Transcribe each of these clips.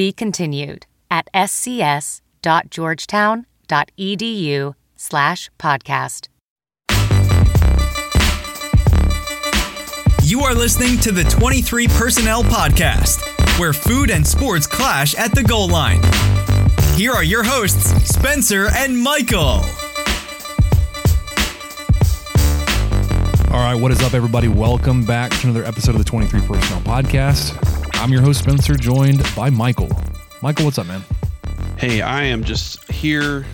Be continued at scs.georgetown.edu slash podcast. You are listening to the 23 Personnel Podcast, where food and sports clash at the goal line. Here are your hosts, Spencer and Michael. All right, what is up, everybody? Welcome back to another episode of the 23 Personnel Podcast. I'm your host, Spencer, joined by Michael. Michael, what's up, man? Hey, I am just here.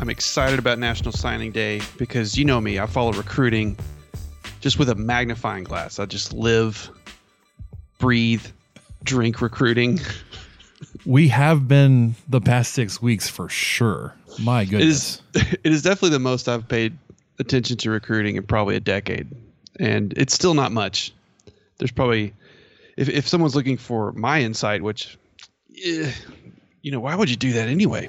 I'm excited about National Signing Day because you know me, I follow recruiting just with a magnifying glass. I just live, breathe, drink recruiting. We have been the past six weeks for sure. My goodness. is it is definitely the most I've paid attention to recruiting in probably a decade. And it's still not much. There's probably if if someone's looking for my insight, which eh, you know, why would you do that anyway?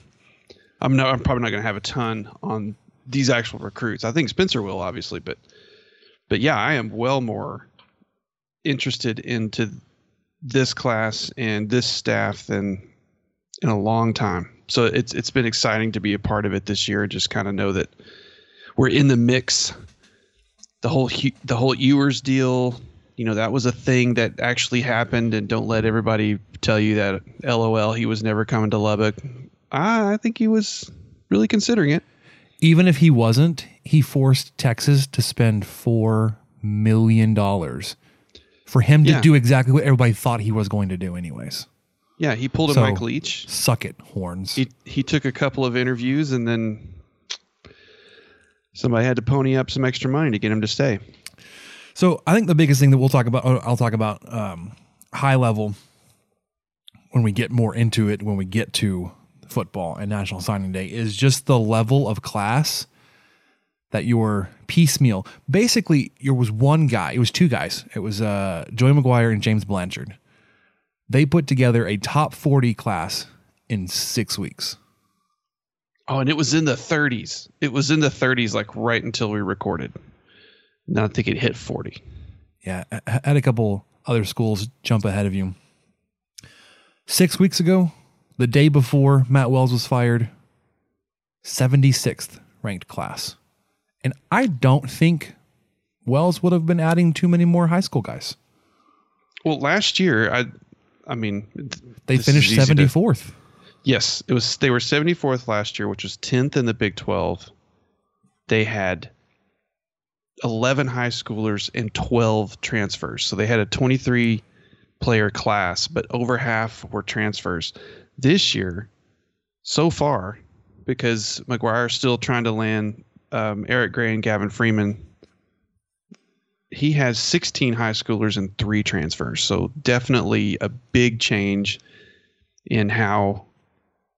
I'm not I'm probably not going to have a ton on these actual recruits. I think Spencer will obviously, but but yeah, I am well more interested into this class and this staff than in a long time. So it's it's been exciting to be a part of it this year. Just kind of know that we're in the mix. The whole the whole Ewers deal, you know, that was a thing that actually happened. And don't let everybody tell you that LOL he was never coming to Lubbock. I, I think he was really considering it. Even if he wasn't, he forced Texas to spend $4 million for him to Yeah. do exactly what everybody thought he was going to do, anyways. Yeah, he pulled a So- Mike Leach. Suck it, horns. He he took a couple of interviews and then somebody had to pony up some extra money to get him to stay. So I think the biggest thing that we'll talk about, I'll talk about um, high level when we get more into it, when we get to football and National Signing Day, is just the level of class that your piecemeal. Basically, there was one guy. It was two guys. It was uh, Joey McGuire and James Blanchard. They put together a top forty class in six weeks. Oh, and it was in the 30s. It was in the 30s, like right until we recorded. Now I think it hit 40. Yeah, I I had a couple other schools jump ahead of you. Six weeks ago, the day before Matt Wells was fired, 76th ranked class. And I don't think Wells would have been adding too many more high school guys. Well, last year, I, I mean, th- They finished easy to- 74th. yes, it was. They were 74th last year, which was 10th in the Big 12. They had 11 high schoolers and 12 transfers, so they had a 23 player class, but over half were transfers. This year, so far, because McGuire's still trying to land um, Eric Gray and Gavin Freeman. He has 16 high schoolers and three transfers. So definitely a big change in how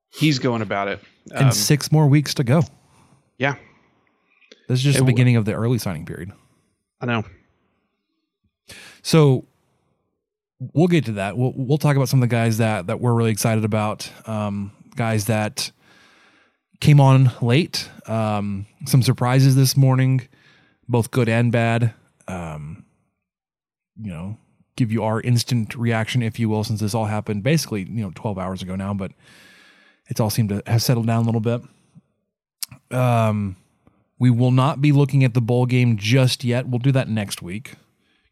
he's going about it. And Um, six more weeks to go. yeah, This is just it the beginning of the early signing period. I know. So we'll get to that. We'll we'll talk about some of the guys that that we're really excited about. Um, guys that came on late. Um, some surprises this morning, both good and bad. Um, you know, give you our instant reaction, if you will, since this all happened basically you know 12 hours ago now, but it's all seemed to have settled down a little bit. Um, we will not be looking at the bowl game just yet. We'll do that next week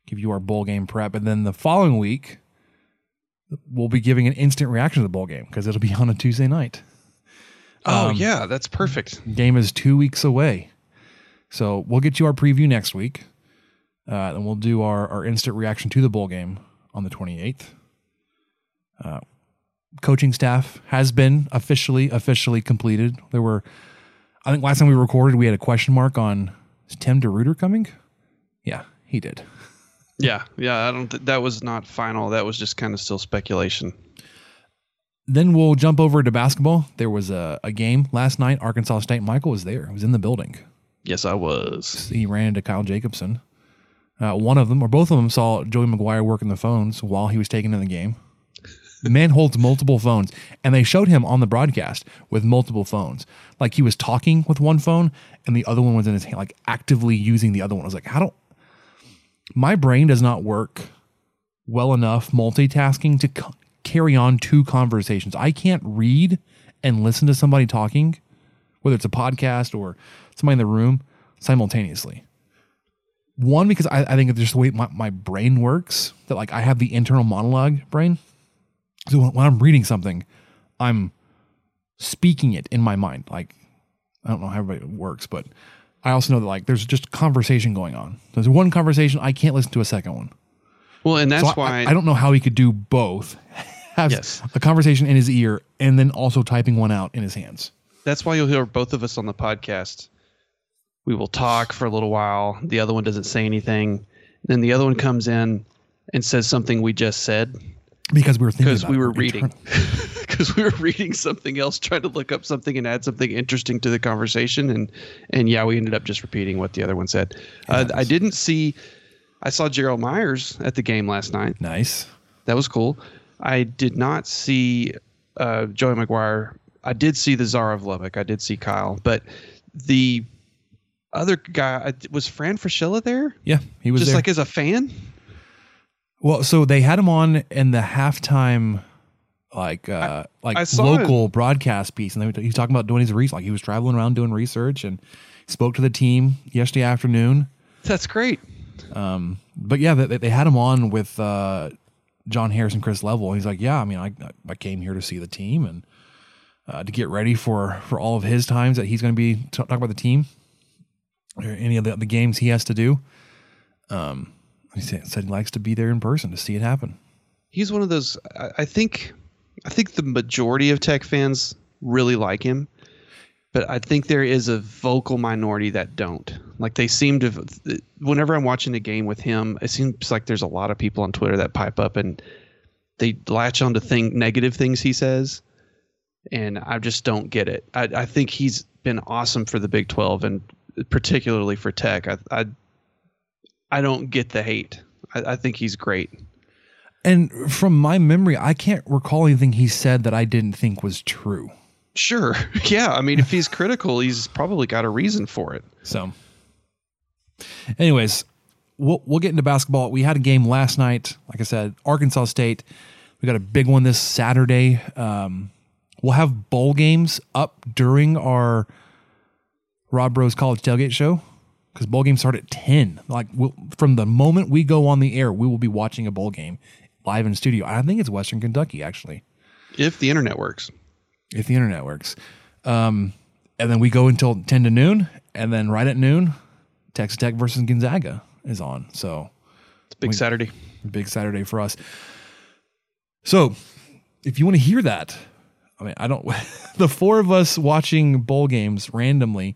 give you our bowl game prep, and then the following week we'll be giving an instant reaction to the bowl game because it'll be on a Tuesday night. Oh Um, yeah, that's perfect. Game is two weeks away, so we'll get you our preview next week, uh, and we'll do our our instant reaction to the bowl game on the twenty eighth. Uh, coaching staff has been officially officially completed. There were, I think, last time we recorded, we had a question mark on is Tim DeRuyter coming. Yeah, he did. Yeah, yeah. I don't. Th- that was not final. That was just kind of still speculation. then we'll jump over to basketball. There was a, a game last night. Arkansas State. Michael was there. He was in the building. Yes, I was. He ran into Kyle Jacobson. Uh, one of them, or both of them, saw Joey McGuire working the phones while he was taking in the game. The man holds multiple phones, and they showed him on the broadcast with multiple phones. Like he was talking with one phone, and the other one was in his hand, like actively using the other one. I was like, how don't my brain does not work well enough multitasking to c- carry on two conversations. I can't read and listen to somebody talking, whether it's a podcast or somebody in the room simultaneously. One, because I, I think it's just the way my, my brain works, that like I have the internal monologue brain. So when, I'm reading something, I'm speaking it in my mind. Like, I don't know how everybody works, but I also know that like there's just conversation going on. There's one conversation, I can't listen to a second one. Well, and that's So why I, I don't know how he could do both. Have Yes. a conversation in his ear and then also typing one out in his hands. that's why you'll hear both of us on the podcast. We will talk for a little while. The other one doesn't say anything. Then the other one comes in and says something we just said Because we were thinking because we were reading. Because we were reading something else, trying to look up something and add something interesting to the conversation, and and yeah, we ended up just repeating what the other one said. Uh, I didn't see. I saw Gerald Myers at the game last night. Nice. That was cool. I did not see uh, Joey McGuire. I did see the Czar of Lubbock. I did see Kyle, but the other guy uh, was Fran Fraschilla there, Yeah, he was just there. like as a fan. Well, so they had him on in the halftime, like uh, like I local broadcast piece, and they, he was talking about doing his research. Like he was traveling around doing research and spoke to the team yesterday afternoon. That's great. but yeah, they, they had him on with uh, John Harris and Chris Level. He's like, yeah, I mean, I I came here to see the team and uh, to get ready for for all of his times that he's going to be t- talking about the team or any of the, the games he has to do. Um, he said, he likes to be there in person to see it happen. he's one of those I, think I think the majority of tech fans really like him. But I think there is a vocal minority that don't. Like they seem to whenever I'm watching a game with him, it seems like there's a lot of people on Twitter that pipe up and they latch on to thing negative things he says. And I just don't get it. I, I think he's been awesome for the Big Twelve and particularly for Tech. I I, I don't get the hate. I, I think he's great. And from my memory, I can't recall anything he said that I didn't think was true. Sure. Yeah. I mean, if he's critical, he's probably got a reason for it. So, anyways, we'll we'll get into basketball. We had a game last night. Like I said, Arkansas State. We got a big one this Saturday. Um, we'll have bowl games up during our Rob Rose College Tailgate show because bowl games start at ten. Like we'll, from the moment we go on the air, we will be watching a bowl game live in studio. I think it's Western Kentucky actually If the internet works. if the internet works. Um, and then we go until 10 to noon. And then right at noon, Texas Tech versus Gonzaga is on. So It's a big Saturday. big Saturday for us. So if you want to hear that, I mean, I don't, the four of us watching bowl games randomly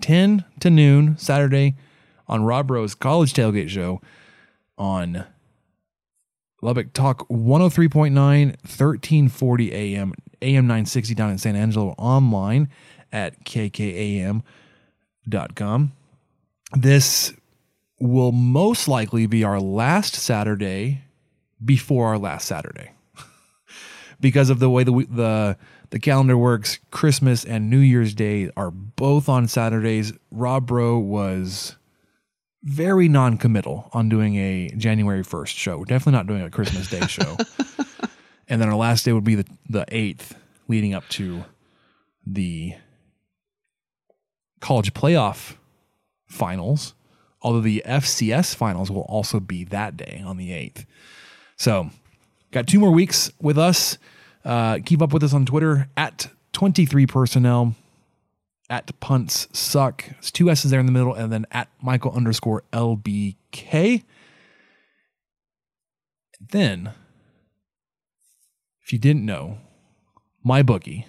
10 to noon Saturday on Rob Rose College Tailgate Show on Lubbock Talk 103.9, 1340 AM, AM 960 down in San Angelo, online at kkam.com. This will most likely be our last Saturday before our last Saturday because of the way the the the calendar works. Christmas and New Year's Day are both on Saturdays. Rob Bro was very non-committal on doing a January 1st show. We're definitely not doing a Christmas Day show. and then our last day would be the the 8th leading up to the college playoff finals. Although the FCS finals will also be that day on the 8th. So, got two more weeks with us. Uh, keep up with us on Twitter at 23 personnel at punts suck. It's two S's there in the middle, and then at Michael underscore LBK. Then, if you didn't know, my bookie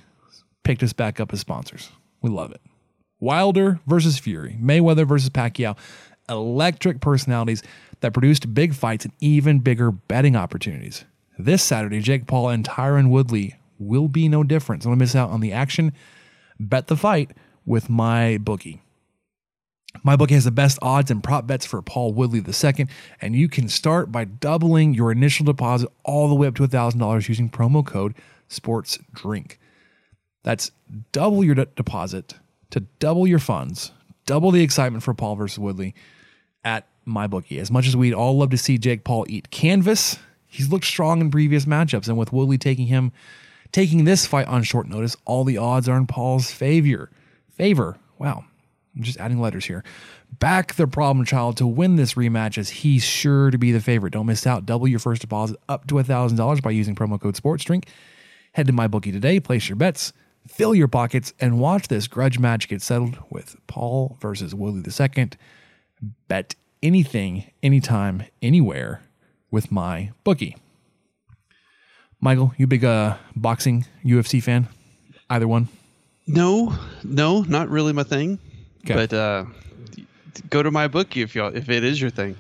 picked us back up as sponsors. We love it. Wilder versus Fury, Mayweather versus Pacquiao, electric personalities that produced big fights and even bigger betting opportunities. This Saturday, Jake Paul and Tyron Woodley will be no different. So don't miss out on the action. Bet the fight with my bookie. My bookie has the best odds and prop bets for Paul Woodley II, and you can start by doubling your initial deposit all the way up to $1,000 using promo code SPORTSDRINK. That's double your de- deposit to double your funds, double the excitement for Paul versus Woodley at my bookie. As much as we'd all love to see Jake Paul eat canvas, he's looked strong in previous matchups, and with Woodley taking him taking this fight on short notice, all the odds are in Paul's favor. Favor. Wow. I'm just adding letters here. Back the problem child to win this rematch as he's sure to be the favorite. Don't miss out. Double your first deposit up to $1,000 by using promo code SPORTSDRINK. Head to MyBookie today, place your bets, fill your pockets, and watch this grudge match get settled with Paul versus Woodley II. Bet anything, anytime, anywhere with my bookie. Michael, you big uh, boxing UFC fan? Either one? No, no, not really my thing. Okay. But uh, go to my bookie if you if it is your thing.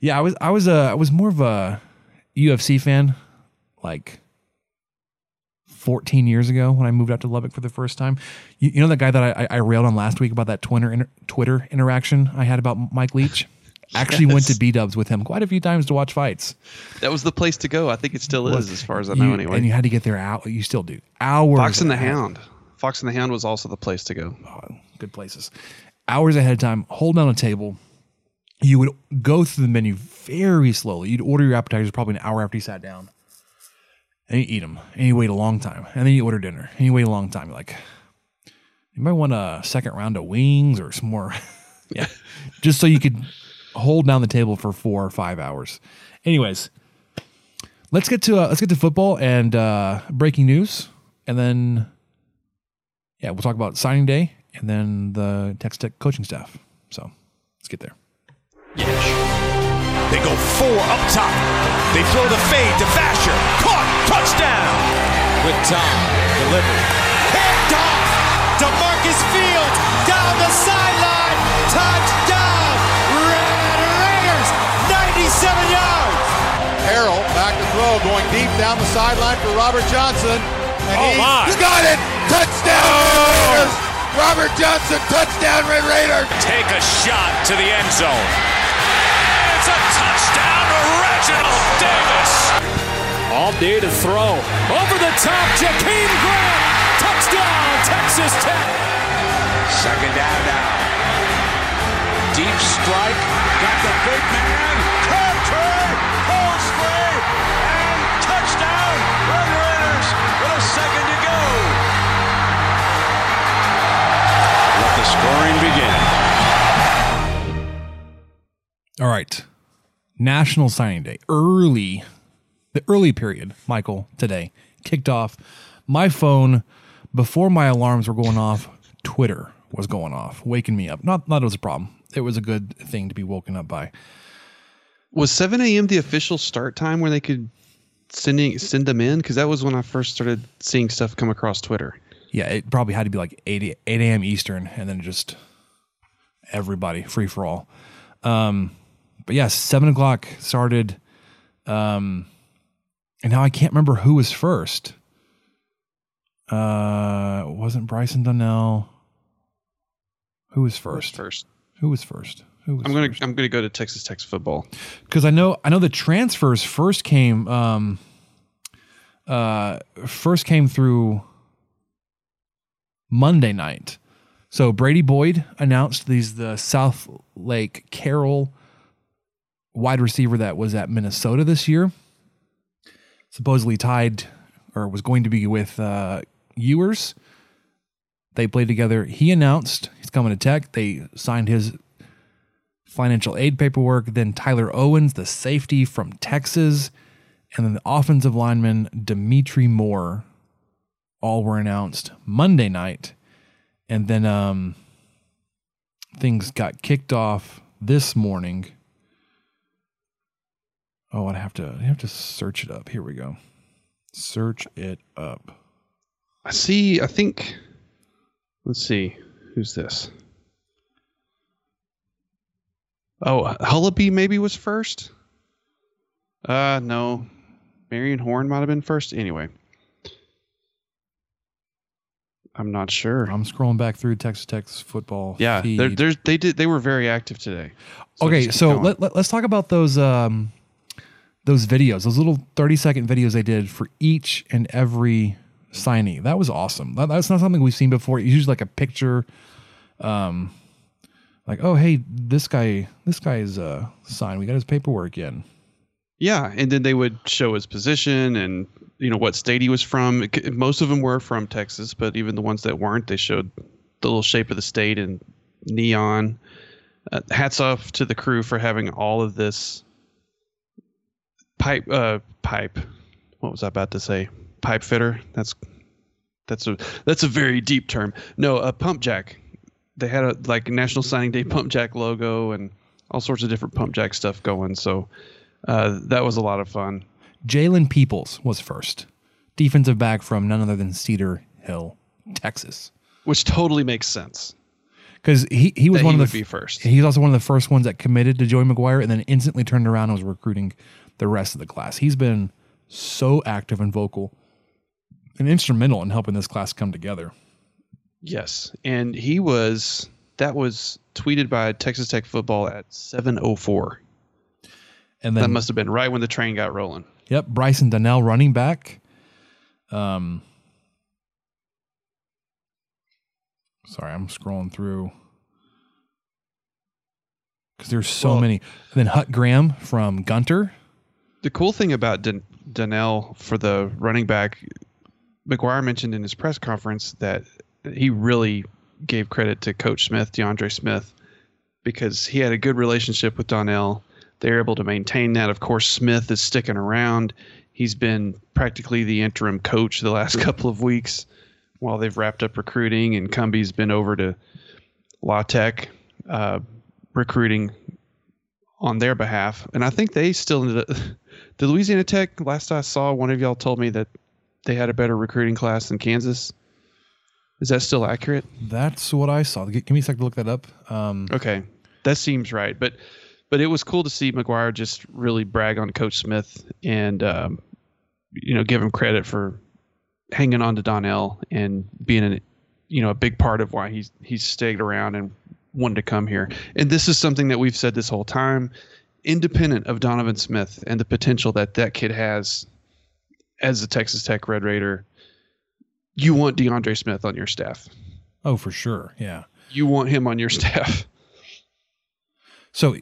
Yeah, I was I was uh, I was more of a UFC fan, like 14 years ago when I moved out to Lubbock for the first time. You, you know that guy that I, I railed on last week about that Twitter inter, Twitter interaction I had about Mike Leach. Actually went to B Dubs with him quite a few times to watch fights. That was the place to go. I think it still Was- is, as far as I You- know. Anyway, and you had to get there out. You still do hours. Fox and the. Hound. Fox and the Hound was also the place to go. Oh, good places. Hours ahead of time, hold down a table. You would go through the menu very slowly. You'd order your appetizers probably an hour after you sat down. And you eat them. And you wait a long time. And then you order dinner. And you wait a long time. You're like, you might want a second round of wings or some more. yeah. Just so you could hold down the table for four or five hours. Anyways, let's get to uh, let's get to football and uh, breaking news, and then yeah, we'll talk about signing day and then the Texas Tech coaching staff. So let's get there. Yes. They go four up top. They throw the fade to Vasher. Caught. Touchdown. With time. Delivered. Picked Harrell back to throw, going deep down the sideline for Robert Johnson. And Oh, he my. got it! Touchdown! Red Raiders! Robert Johnson, touchdown, Red Raider! Take a shot to the end zone. It's a touchdown to Reginald Davis. All day to throw. Over the top, Jakeem Grant. Touchdown, Texas Tech. Second down now. Deep strike. Got the big man. Country. Second to go. Let the scoring begin. All right. National Signing Day. Early, the early period, Michael, today kicked off. My phone, before my alarms were going off, Twitter was going off, waking me up. Not, not that it was a problem. It was a good thing to be woken up by. Was 7 a.m. the official start time where they could sending send them in? Because that was when I first started seeing stuff come across Twitter. Yeah, it probably had to be like 8, 8 a.m. Eastern and then just everybody free for all. Um, but yeah, seven o'clock started. Um, and now I can't remember who was first. Uh, it wasn't Bryson Donnell. Who was first? First, Who was first? Who was I'm gonna first? I'm gonna go to Texas Tech football. because I know I know the transfers first came um uh first came through Monday night. So Brady Boyd announced these the South Lake Carroll wide receiver that was at Minnesota this year. Supposedly tied or was going to be with uh, Ewers. They played together. He announced he's coming to Tech. They signed his financial aid paperwork. Then Tyler Owens, the safety from Texas, and then the offensive lineman Dimitri Moore, all were announced Monday night. And then um, things got kicked off this morning. Oh, I have to I have to search it up. Here we go. Search it up. I see. I think. Let's see. Who's this? Oh, Hullaby maybe was first. Uh, no. Marion Horn might have been first. Anyway, I'm not sure. I'm scrolling back through Texas Tech's football. Yeah, they're, they're, they did. They were very active today. So okay, so let, let, us talk about those um, those videos, those little 30 second videos they did for each and every signee. That was awesome. That, that's not something we've seen before. It's usually like a picture, um, like oh hey this guy this guy's uh signed. We got his paperwork in. Yeah, and then they would show his position and you know what state he was from. Most of them were from Texas, but even the ones that weren't, they showed the little shape of the state in neon. Uh, hats off to the crew for having all of this pipe uh pipe. What was I about to say? Pipe fitter. That's that's a that's a very deep term. No, a pump jack. They had a like National Signing Day pump jack logo and all sorts of different pump jack stuff going. So uh, that was a lot of fun. Jalen Peoples was first, defensive back from none other than Cedar Hill, Texas. Which totally makes sense. Because he, he was That one he of the be first. He was also one of the first ones that committed to Joey McGuire and then instantly turned around and was recruiting the rest of the class. He's been so active and vocal and instrumental in helping this class come together. Yes, and he was that was tweeted by Texas Tech football at 7:04. And then That must have been right when the train got rolling. Yep, Bryson Donnell running back. Um Sorry, I'm scrolling through. Cuz there's so Well- many. And then Hut Graham from Gunter. The cool thing about Dan- Donnell for the running back, McGuire mentioned in his press conference that he really gave credit to Coach Smith, DeAndre Smith, because he had a good relationship with Donnell. They're able to maintain that. Of course, Smith is sticking around. He's been practically the interim coach the last couple of weeks while they've wrapped up recruiting, and Cumbie's been over to La Tech uh, recruiting on their behalf. And I think they still ended up, the Louisiana Tech, last I saw, one of y'all told me that they had a better recruiting class than Kansas. Is that still accurate? That's what I saw. Give me a second to look that up. Um, Okay, that seems right. But but it was cool to see McGuire just really brag on Coach Smith and um, you know give him credit for hanging on to Donnell and being an you know a big part of why he's he's stayed around and wanted to come here. And this is something that we've said this whole time, independent of Donovan Smith and the potential that that kid has as a Texas Tech Red Raider. You want DeAndre Smith on your staff. oh, for sure. Yeah. You want him on your staff. So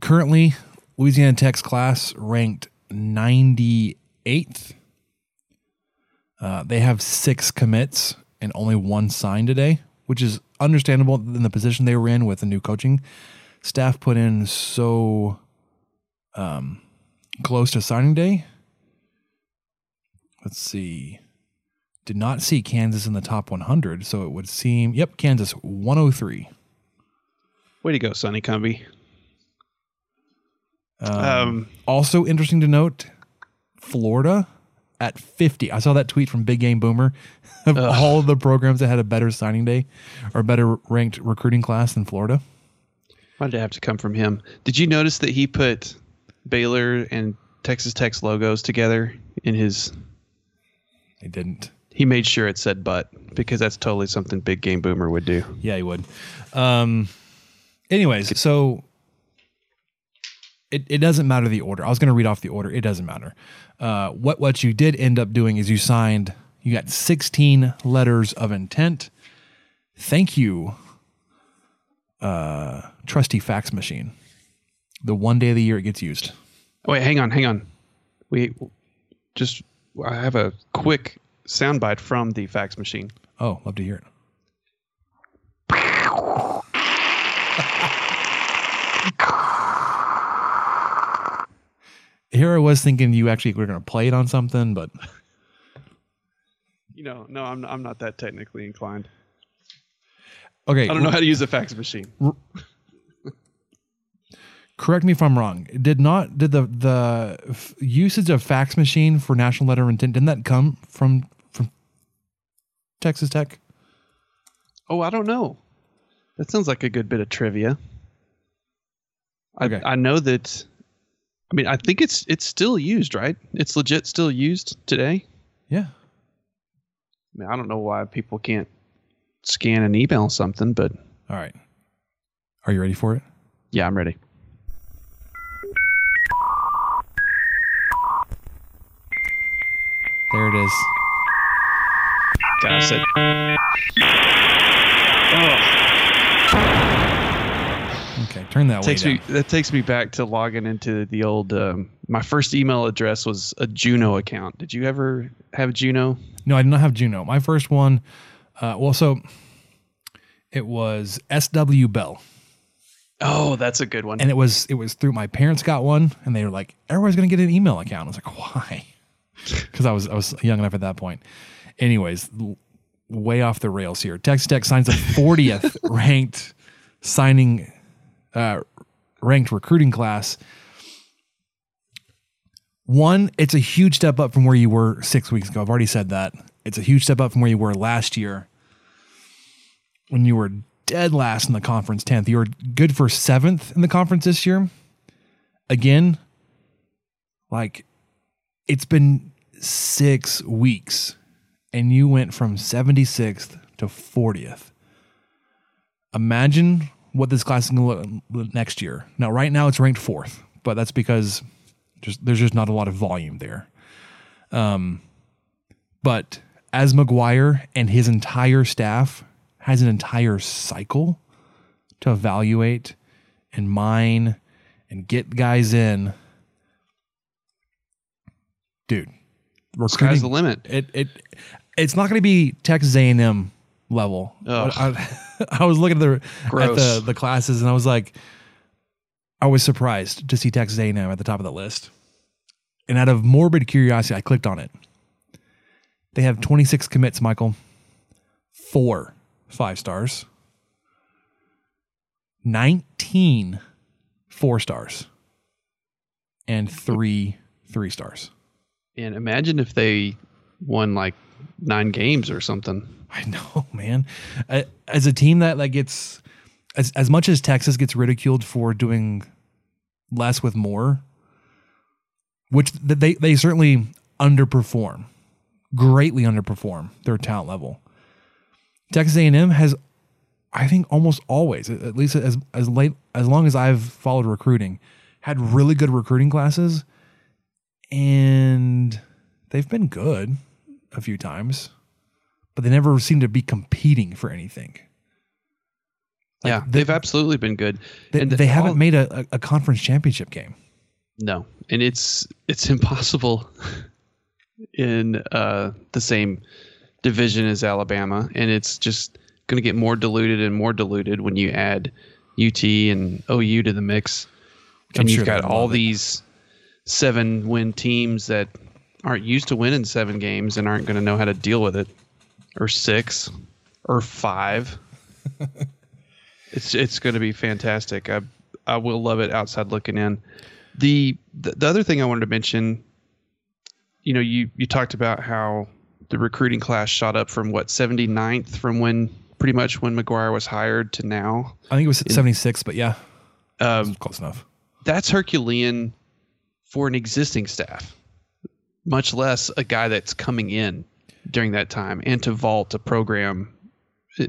currently, Louisiana Tech's class ranked 98th. Uh, they have six commits and only one signed today, which is understandable in the position they were in with the new coaching staff put in so um, close to signing day. Let's see. Did not see Kansas in the top 100, so it would seem, yep, Kansas 103. Way to go, Sonny Cumbie. Um, Um, also interesting to note, Florida at 50. I saw that tweet from Big Game Boomer of all of the programs that had a better signing day or better ranked recruiting class than Florida. Why did it have to come from him? Did you notice that he put Baylor and Texas Tech's logos together in his? They didn't. He made sure it said "but" because that's totally something Big Game Boomer would do. Yeah, he would. Um, anyways, so it, it doesn't matter the order. I was going to read off the order. It doesn't matter. Uh, what what you did end up doing is you signed. You got 16 letters of intent. Thank you, uh, trusty fax machine. The one day of the year it gets used. Wait, hang on, hang on. We just I have a quick soundbite from the fax machine. Oh, love to hear it. Here I was thinking you actually were going to play it on something, but You know, no, I'm I'm not that technically inclined. okay. I don't know how to use a fax machine. correct me if I'm wrong. Did not did the the f- usage of fax machine for national letter intent didn't that come from from Texas Tech? Oh, I don't know. That sounds like a good bit of trivia. Okay. I, I know that. I mean, I think it's it's still used, right? It's legit still used today. Yeah. I mean, I don't know why people can't scan and email something, but All right. Are you ready for it? yeah, I'm ready. There it is. I said, Okay, turn that way takes down. me that takes me back to logging into the old. Um, my first email address was a Juno account. Did you ever have Juno? No, I did not have Juno. My first one, uh, well, so it was SW Bell, Oh, that's a good one. and it was it was through my parents got one, and they were like, everybody's gonna get an email account. I was like, why? Because I was I was young enough at that point. Anyways, way off the rails here. Texas Tech signs a 40th ranked signing uh, ranked recruiting class. One, it's a huge step up from where you were six weeks ago. I've already said that. It's a huge step up from where you were last year when you were dead last in the conference 10th. You were good for seventh in the conference this year. Again, like it's been six weeks and you went from 76th to 40th. Imagine what this class is going to look next year. Now, right now it's ranked fourth, but that's because just there's just not a lot of volume there. Um, but as McGuire and his entire staff has an entire cycle to evaluate and mine and get guys in, dude, Sky's the limit. It it it's not going to be Texas A and M level. I, I was looking at the at the the classes and I was like, I was surprised to see Texas A and M at the top of the list. And out of morbid curiosity, I clicked on it. They have 26 commits, Michael. Four five stars. 19 four stars. And three three stars. And imagine if they won like nine games or something. I know, man. As a team that like gets as as much as Texas gets ridiculed for doing less with more, which they they certainly underperform, greatly underperform their talent level. Texas A&M has, I think, almost always, at at least as as late as long as I've followed recruiting, had really good recruiting classes, and they've been good a few times but they never seem to be competing for anything. Like, yeah, they- they've absolutely been good. They, And they haven't made a, a, conference championship game. No, and it's it's impossible in uh, the same division as Alabama, and it's just going to get more diluted and more diluted when you add UT and OU to the mix, I'm and sure you've got all these seven win teams that aren't used to winning seven games and aren't going to know how to deal with it, or six, or five. it's it's going to be fantastic. I I will love it outside looking in. The, the the other thing I wanted to mention, you know, you you talked about how the recruiting class shot up from what 79th from when pretty much when McGuire was hired to now. I think it was 76, but yeah, Um, close enough. that's Herculean for an existing staff, much less a guy that's coming in during that time and to vault a program,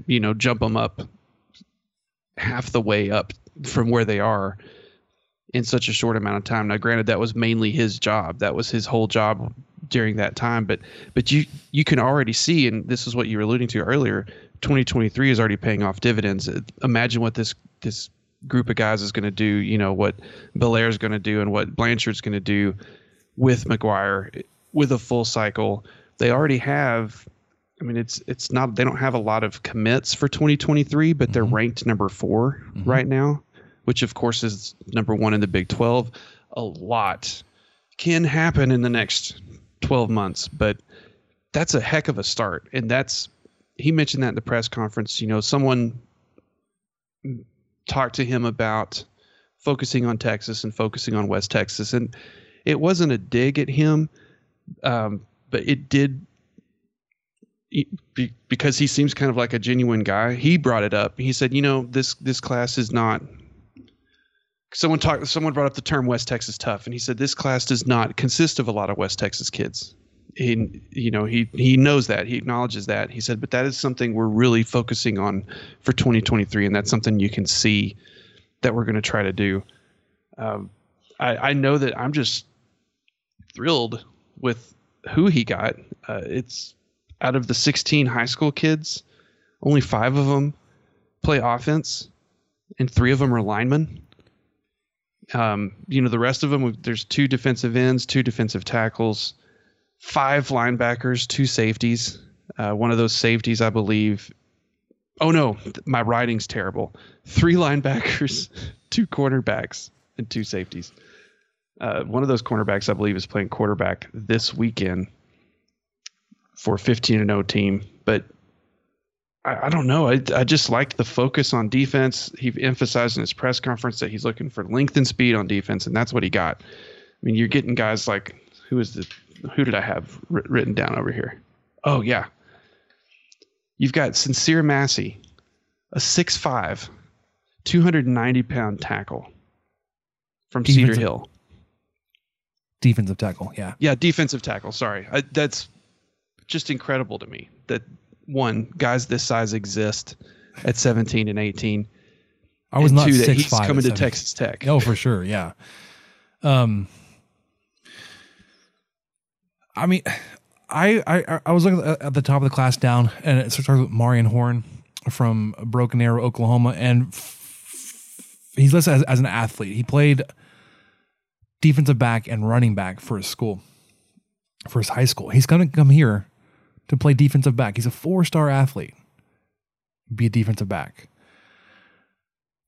you know, jump them up half the way up from where they are in such a short amount of time. Now, granted, that was mainly his job. That was his whole job during that time. But but you you can already see, and this is what you were alluding to earlier. 2023 is already paying off dividends. Uh, Imagine what this this group of guys is going to do. You know what Belair is going to do and what Blanchard's going to do with McGuire with a full cycle. They already have. I mean, it's it's not they don't have a lot of commits for 2023, but they're mm-hmm. ranked number 4 mm-hmm. right now, which of course is number one in the Big 12. A lot can happen in the next 12 months, but that's a heck of a start. And that's he mentioned that in the press conference. You know, someone talked to him about focusing on Texas and focusing on West Texas, and it wasn't a dig at him, um, but it did. Because he seems kind of like a genuine guy, he brought it up. He said, "You know, this this class is not." Someone talked. Someone brought up the term West Texas tough, and he said this class does not consist of a lot of West Texas kids he you know he he knows that he acknowledges that he said but that is something we're really focusing on for 2023 and that's something you can see that we're going to try to do um, I, I know that i'm just thrilled with who he got uh, it's out of the 16 high school kids only five of them play offense and three of them are linemen um, you know the rest of them there's two defensive ends two defensive tackles five linebackers, two safeties. Uh, one of those safeties, I believe. Oh no, my writing's terrible. Three linebackers, two cornerbacks, and two safeties. Uh, one of those cornerbacks, I believe, is playing quarterback this weekend for 15 and 0 team. But I, I don't know. I, I just liked the focus on defense. He emphasized in his press conference that he's looking for length and speed on defense, and that's what he got. I mean, you're getting guys like who is the who did I have writ- written down over here? Oh yeah, you've got Sincere Massey, a 6'5", 290 pound tackle from Cedar Hill. Defensive tackle. Yeah. Yeah, defensive tackle. Sorry, I, that's just incredible to me that one guys this size exist at 17 and 18. I was not two, that he's five. coming to Texas Tech. Oh, for sure. Yeah. Um, I mean, I I I was looking at at the top of the class down, and it starts with Marion Horn from Broken Arrow, Oklahoma, and f- he's listed as, as an athlete. He played defensive back and running back for his school, for his high school. He's going to come here to play defensive back. He's a four star athlete. Be a defensive back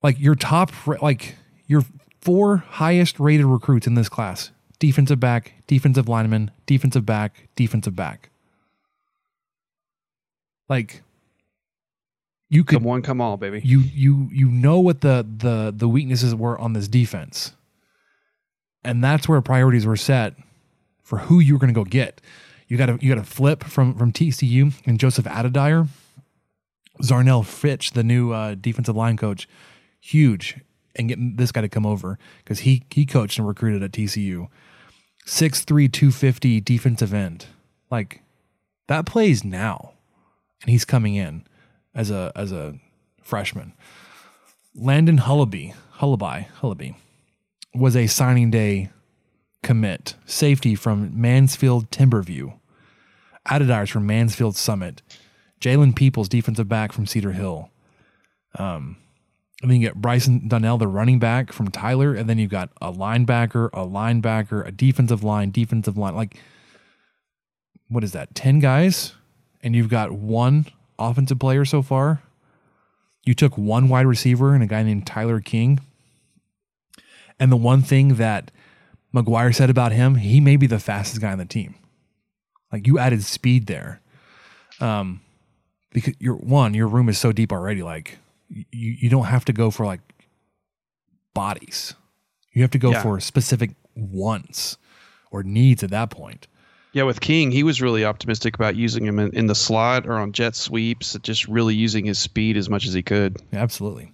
like your top like your four highest rated recruits in this class defensive back defensive lineman defensive back defensive back like you could Come one, come all, baby. you you you know what the the the weaknesses were on this defense and that's where priorities were set for who you were going to go get. You got to you got to flip from from TCU and Joseph Adedire Zarnell Fitch the new uh, defensive line coach huge. And getting this guy to come over because he he coached and recruited at TCU 6'3 250 defensive end. Like that plays now. And he's coming in as a as a freshman. Landon Hullaby, Hullaby, Hullaby was a signing day commit, safety from Mansfield Timberview, Adedire's from Mansfield Summit, Jalen Peoples, defensive back from Cedar Hill. Um, and then you get Bryson Donnell, the running back from Tyler, and then you've got a linebacker, a linebacker, a defensive line, defensive line. Like, what is that? 10 guys? And you've got one offensive player so far. You took one wide receiver and a guy named Tyler King. And the one thing that McGuire said about him, he may be the fastest guy on the team. Like you added speed there. Um, because your one, your room is so deep already. Like you, you don't have to go for like bodies. You have to go Yeah. for specific wants or needs at that point. Yeah, with King, he was really optimistic about using him in, in the slot or on jet sweeps, just really using his speed as much as he could. Yeah, absolutely.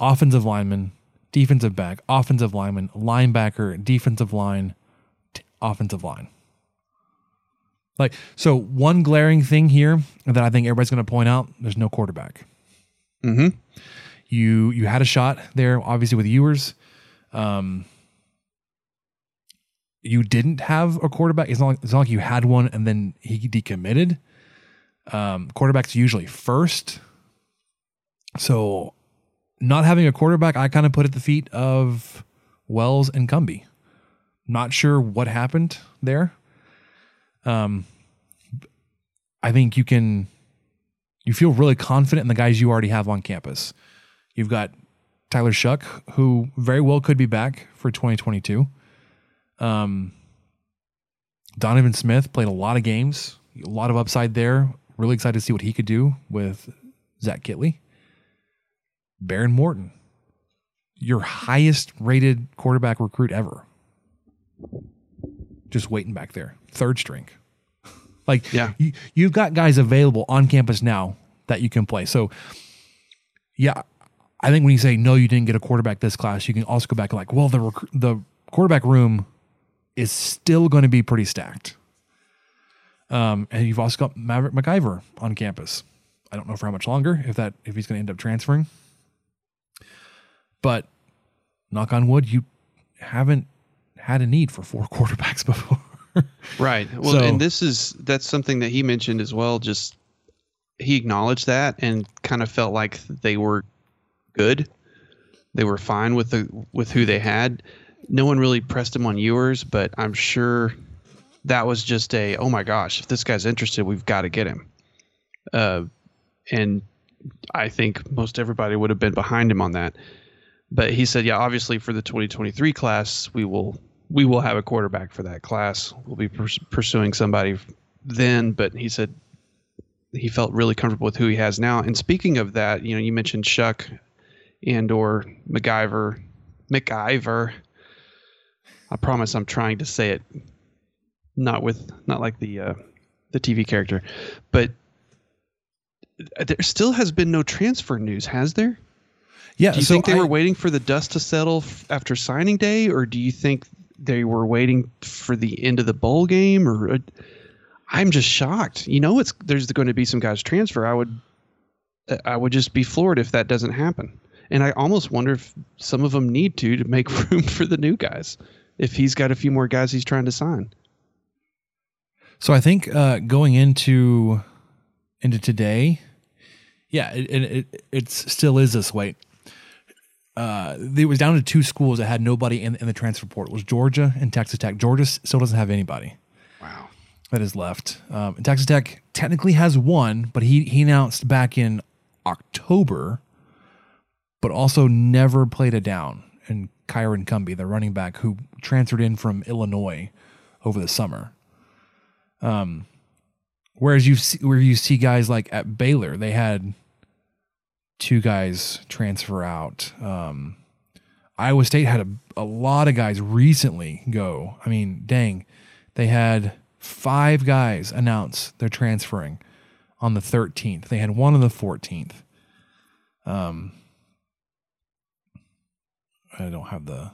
Offensive lineman, defensive back, offensive lineman, linebacker, defensive line, t- offensive line. Like, so one glaring thing here that I think everybody's going to point out there's no quarterback. Mm-hmm. You you had a shot there, obviously with Ewers. Um, you didn't have a quarterback. It's not like it's not like you had one and then he decommitted. Um, quarterbacks usually first. So, not having a quarterback, I kind of put at the feet of Wells and Cumbie. Not sure what happened there. Um, I think you can, you feel really confident in the guys you already have on campus. You've got Tyler Shough, who very well could be back for 2022. Um, Donovan Smith played a lot of games, a lot of upside there. Really excited to see what he could do with Zach Kittley. Behren Morton, your highest rated quarterback recruit ever. Just waiting back there, third string. like, Yeah. you, you've got guys available on campus now that you can play. So, yeah, I think when you say no, you didn't get a quarterback this class, you can also go back and like, well, the rec- the quarterback room is still going to be pretty stacked. Um, and you've also got Maverick McIver on campus. I don't know for how much longer if that if he's going to end up transferring. But knock on wood, you haven't had a need for four quarterbacks before. Right. Well, So- and this is that's something that he mentioned as well. Just he acknowledged that and kind of felt like they were good. They were fine with the with who they had. No one really pressed him on yours, but I'm sure that was just a oh my gosh, if this guy's interested, we've got to get him. Uh, and I think most everybody would have been behind him on that. But he said, yeah, obviously for the 2023 class, we will we will have a quarterback for that class. We'll be purs- pursuing somebody then, but he said he felt really comfortable with who he has now. And speaking of that, you know, you mentioned Shough and or MacGyver, McIver. I promise I'm trying to say it not with not like the uh, the TV character, but there still has been no transfer news, has there? Yeah. Do you so think they I- were waiting for the dust to settle f- after signing day, or do you think they were waiting for the end of the bowl game? Or uh, I'm just shocked. You know, it's there's going to be some guys transfer. I would, uh, I would just be floored if that doesn't happen. And I almost wonder if some of them need to to make room for the new guys. If he's got a few more guys he's trying to sign. So I think uh, going into into today, yeah, it, it, it it still is this way. Uh, it was down to two schools that had nobody in, in the transfer portal. It was Georgia and Texas Tech. Georgia still doesn't have anybody. Wow. that is left. Um, and Texas Tech technically has one, but he he announced back in October, but also never played a down. And Kyron Cumby, the running back who transferred in from Illinois over the summer. Um, whereas you see, where you see guys like at Baylor, they had two guys transfer out. Um, Iowa State had a, a lot of guys recently go. I mean, dang, they had five guys announce they're transferring on the 13th. They had one on the 14th. Um, I don't have the.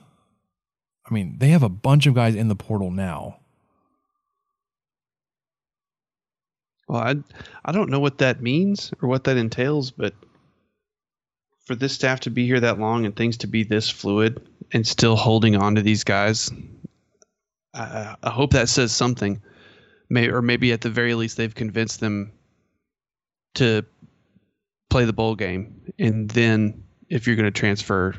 I mean, they have a bunch of guys in the portal now. Well, I I don't know what that means or what that entails, but for this staff to be here that long and things to be this fluid and still holding on to these guys, I, I hope that says something. May or maybe at the very least they've convinced them to play the bowl game, and then if you're going to transfer,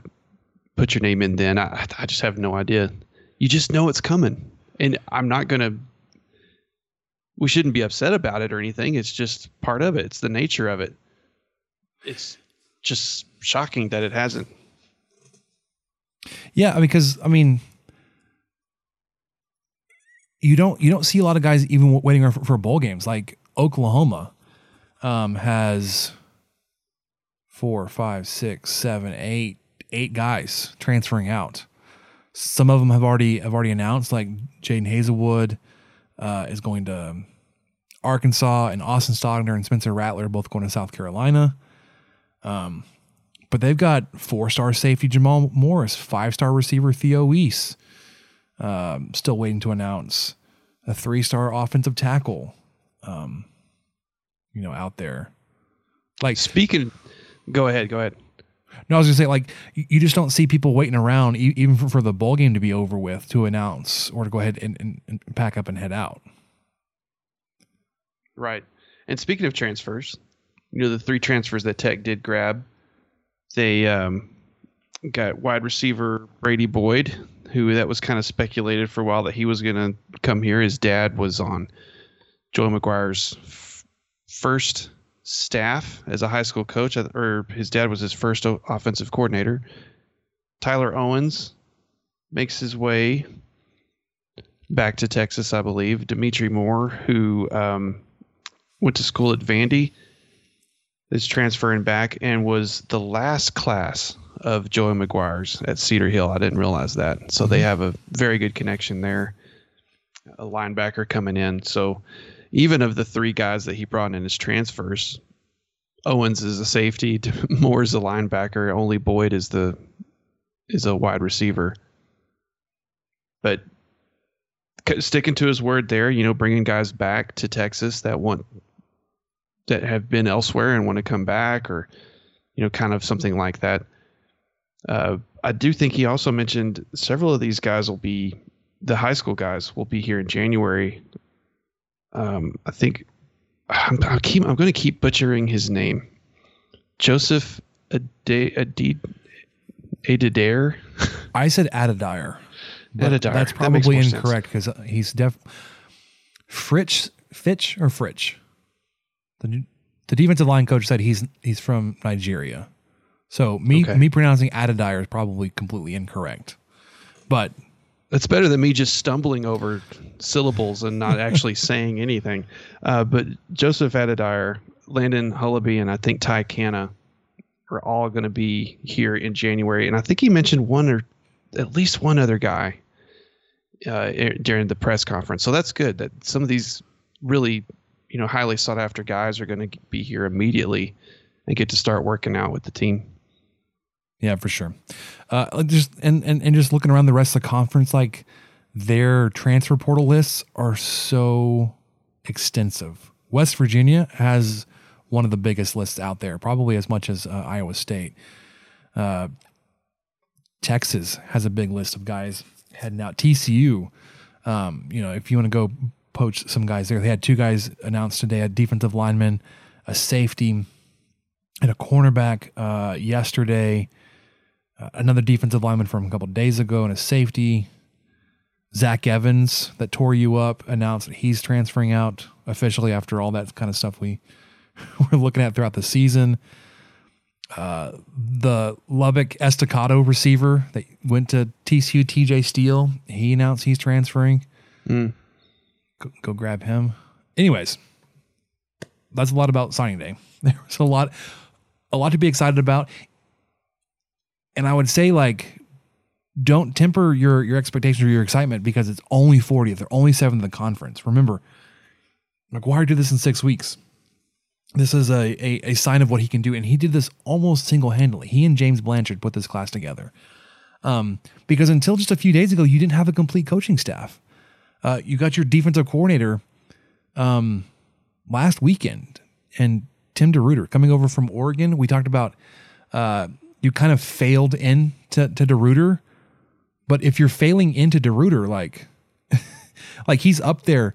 put your name in. Then I I just have no idea. You just know it's coming, and I'm not going to we shouldn't be upset about it or anything. It's just part of it. It's the nature of it. It's just shocking that it hasn't. Yeah, because I mean, you don't you don't see a lot of guys even waiting for, for bowl games. Like Oklahoma um, has four, five, six, seven, eight, eight guys transferring out. Some of them have already have already announced. Like Jadon Haselwood uh, is going to Arkansas, and Austin Stogner and Spencer Rattler both going to South Carolina. Um, but they've got four star safety Jamal Morris, five star receiver Theo Wease, um, still waiting to announce a three star offensive tackle, um, you know, out there. Like speaking, go ahead, go ahead. No, I was gonna say like you, just don't see people waiting around even for, for the bowl game to be over with to announce or to go ahead and, and, and pack up and head out. Right. And speaking of transfers, you know the three transfers that Tech did grab, they um, got wide receiver Brady Boyd, who that was kind of speculated for a while that he was going to come here. His dad was on Joey McGuire's f- first staff as a high school coach, or his dad was his first o- offensive coordinator. Tyler Owens makes his way back to Texas, I believe. Dimitri Moore, who um, went to school at Vandy, is transferring back and was the last class of Joey McGuire's at Cedar Hill. I didn't realize that. So they mm-hmm. have a very good connection there. A linebacker coming in. So even of the three guys that he brought in as transfers, Owens is a safety, Moore is a linebacker, only Boyd is the is a wide receiver. But sticking to his word there, you know, bringing guys back to Texas that want that have been elsewhere and want to come back, or you know, kind of something like that. Uh, I do think he also mentioned several of these guys will be the high school guys will be here in January. Um, I think I'm, I'll keep, I'm going to keep butchering his name. Joseph Adidare. I said Adedire. Adedire. That's probably more incorrect because he's def. Fritch, Fitch, or Fritch. The the defensive line coach said he's he's from Nigeria. So me Okay. me pronouncing Adedire is probably completely incorrect. But That's better than me just stumbling over syllables and not actually saying anything. Uh, but Joseph Adedire, Landon Hullaby, and I think Ty Canna are all going to be here in January. And I think he mentioned one or at least one other guy uh, during the press conference. So that's good that some of these really, you know, highly sought after guys are going to be here immediately and get to start working out with the team. Yeah, for sure. Uh, just and, and and just looking around the rest of the conference, like their transfer portal lists are so extensive. West Virginia has one of the biggest lists out there, probably as much as uh, Iowa State. Uh, Texas has a big list of guys heading out. TCU, um, you know, if you want to go poach some guys there, they had two guys announced today: a defensive lineman, a safety, and a cornerback uh, yesterday. Uh, another defensive lineman from a couple days ago, and a safety. Zach Evans, that tore you up, announced that he's transferring out officially after all that kind of stuff we were looking at throughout the season. Uh, the Lubbock Estacado receiver that went to TCU, TJ Steele, he announced he's transferring. Mm. Go, go grab him. Anyways, that's a lot about signing day. There was a lot, a lot to be excited about, and I would say like, don't temper your your expectations or your excitement because it's only 40th. They're only seventh in the conference. Remember, McGuire did this in six weeks. This is a, a, a sign of what he can do. And he did this almost single handedly. He and James Blanchard put this class together. Um, because until just a few days ago, you didn't have a complete coaching staff. Uh, you got your defensive coordinator um, last weekend and Tim DeRuyter coming over from Oregon. We talked about uh, you kind of failed in to, to DeRuyter. But if you're failing into DeRuyter, like, like he's up there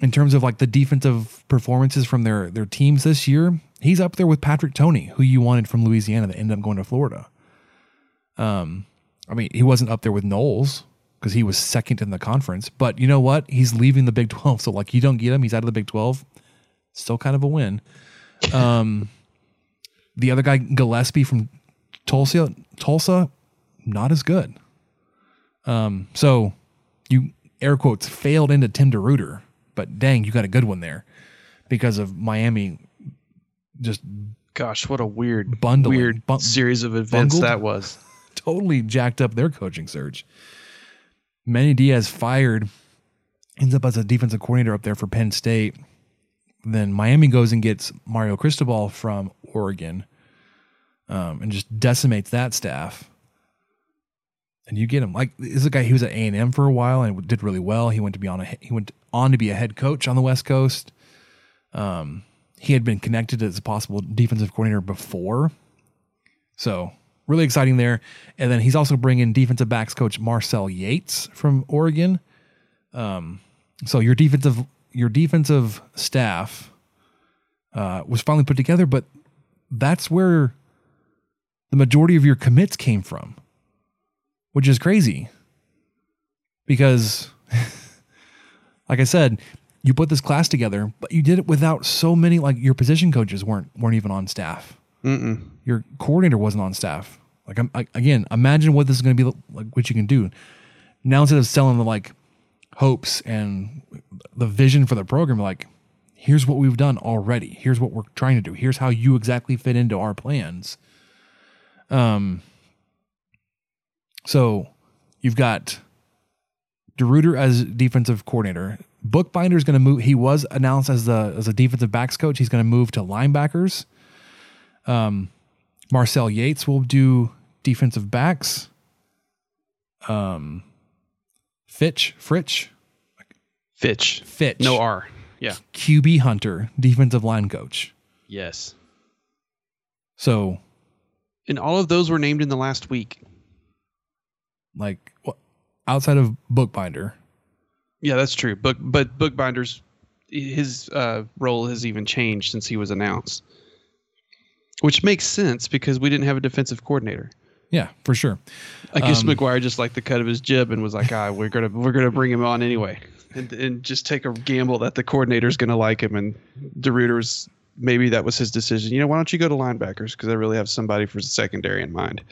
in terms of like the defensive performances from their their teams this year, he's up there with Patrick Toney, who you wanted from Louisiana that ended up going to Florida. Um, I mean, he wasn't up there with Knowles because he was second in the conference, but you know what? He's leaving the Big Twelve, so like you don't get him, he's out of the Big Twelve. Still kind of a win. Um, the other guy Gillespie from Tulsa, Tulsa, not as good. Um, so you air quotes failed into Tim DeRuyter but dang, you got a good one there because of Miami just Gosh, what a weird, Bundling. weird series of events bungled? that was. totally jacked up their coaching search. Manny Diaz fired, ends up as a defensive coordinator up there for Penn State. Then Miami goes and gets Mario Cristobal from Oregon um, and just decimates that staff. And you get him like this is a guy he was at A and M for a while and did really well. He went to be on a he went on to be a head coach on the West Coast. Um, he had been connected as a possible defensive coordinator before, so really exciting there. And then he's also bringing defensive backs coach Marcel Yates from Oregon. Um, so your defensive your defensive staff uh, was finally put together, but that's where the majority of your commits came from, which is crazy. Because, like I said, you put this class together, but you did it without so many. Like your position coaches weren't weren't even on staff. Mm-mm. Your coordinator wasn't on staff. Like I'm, I, again, imagine what this is going to be like. What you can do now instead of selling the like hopes and the vision for the program, like here's what we've done already. Here's what we're trying to do. Here's how you exactly fit into our plans. Um. So you've got DeRuyter as defensive coordinator. Bookbinder is going to move. He was announced as the as a defensive backs coach. He's going to move to linebackers. Um, Marcel Yates will do defensive backs. Um, Fitch, Fritch, Fitch. Fitch, No R. Yeah. QB Hunter, defensive line coach. Yes. So, And all of those were named in the last week. like, outside of Bookbinder, Yeah, that's true. Book, but Bookbinder's his uh, role has even changed since he was announced, which makes sense because we didn't have a defensive coordinator. Yeah, for sure. I guess Um, McGuire just liked the cut of his jib and was like, "Ah, we're gonna we're gonna bring him on anyway," and and just take a gamble that the coordinator's gonna like him. And DeRuyter's maybe that was his decision. You know, why don't you go to linebackers because I really have somebody for the secondary in mind.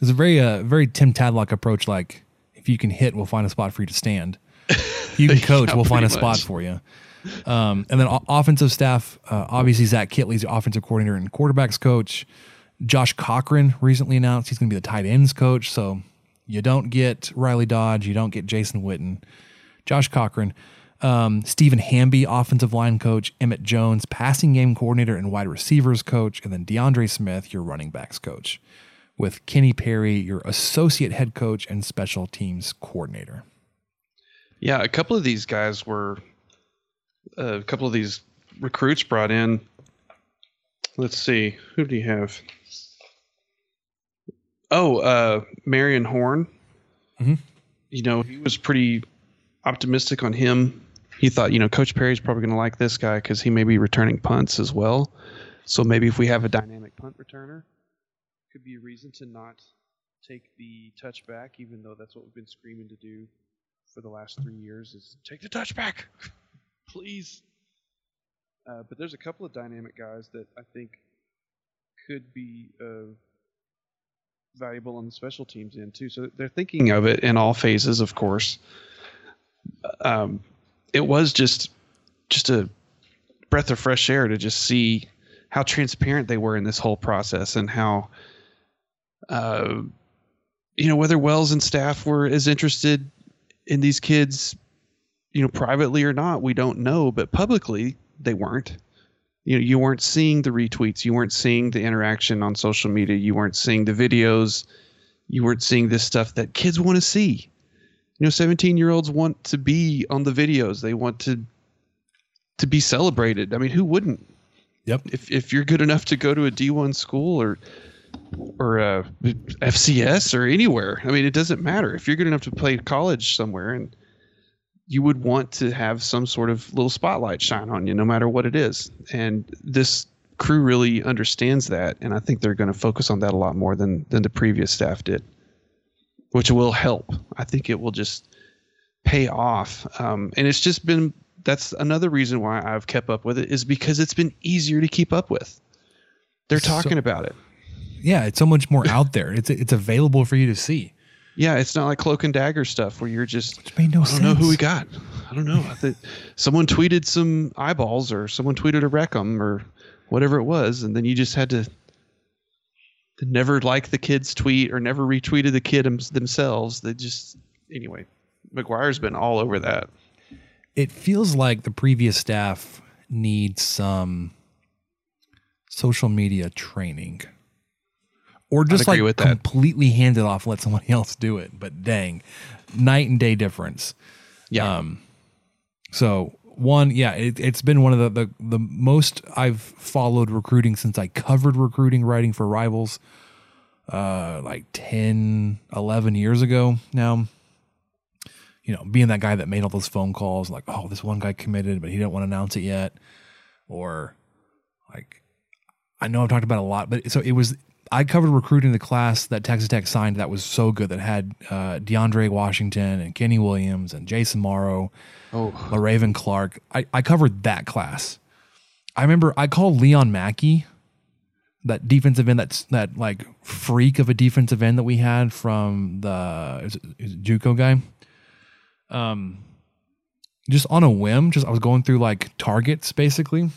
It's a very, uh, very Tim Tadlock approach. Like, if you can hit, we'll find a spot for you to stand. You can coach, Yeah, we'll find a pretty spot for you. Um, and then o- offensive staff, uh, obviously Zach Kittley's the offensive coordinator and quarterbacks coach. Josh Cochran recently announced he's going to be the tight ends coach. So you don't get Riley Dodge, you don't get Jason Witten. Josh Cochran, um, Stephen Hamby, offensive line coach, Emmett Jones, passing game coordinator and wide receivers coach, and then DeAndre Smith, your running backs coach, with Kenny Perry, your associate head coach and special teams coordinator. Yeah, a couple of these guys were uh, a couple of these recruits brought in. Let's see, who do you have? Oh, uh, Marion Horn. Mhm. You know, he was pretty optimistic on him. He thought, you know, Coach Perry's probably going to like this guy because he may be returning punts as well. So maybe if we have a dynamic punt returner, could be a reason to not take the touchback, even though that's what we've been screaming to do for the last three years is take the touchback, please. Uh, but there's a couple of dynamic guys that I think could be uh, valuable on the special teams end too. So they're thinking of it in all phases, of course. Um, it was just just a breath of fresh air to just see how transparent they were in this whole process and how uh, you know whether Wells and staff were as interested in these kids, you know, privately or not, we don't know, but publicly they weren't. You know, you weren't seeing the retweets, you weren't seeing the interaction on social media, you weren't seeing the videos, you weren't seeing this stuff that kids want to see. You know, 17 year olds want to be on the videos. They want to to be celebrated. I mean, who wouldn't? Yep. If if you're good enough to go to a D1 school or or uh, FCS or anywhere. I mean, it doesn't matter if you're good enough to play college somewhere, and you would want to have some sort of little spotlight shine on you, no matter what it is. And this crew really understands that, and I think they're going to focus on that a lot more than than the previous staff did, which will help. I think it will just pay off, um, and it's just been. That's another reason why I've kept up with it is because it's been easier to keep up with. They're So- talking about it. Yeah, it's so much more out there. It's it's available for you to see. Yeah, it's not like cloak and dagger stuff where you're just Which made no I don't know who we got. I don't know. I think someone tweeted some eyeballs or someone tweeted a recum or whatever it was, and then you just had to, never like the kid's tweet or never retweeted the kid them- themselves. They just anyway. McGuire's been all over that. It feels like the previous staff needs some social media training. Or just like completely hand it off, let somebody else do it. But dang, night and day difference. Yeah. Um, so one, yeah, it, it's been one of the, the the most I've followed recruiting since I covered recruiting writing for Rivals, uh, like 10, 11 years ago now. You know, being that guy that made all those phone calls, like, oh, this one guy committed, but he didn't want to announce it yet, or like I know I've talked about it a lot, but so it was I covered recruiting the class that Texas Tech signed that was so good that had uh, DeAndre Washington and Kenny Williams and Jason Morrow, oh, Le'Raven Clark. I, I covered that class. I remember I called Leon Mackey, that defensive end, that's that like freak of a defensive end that we had from the is it, is it JUCO guy. Um, just on a whim, just I was going through like targets basically,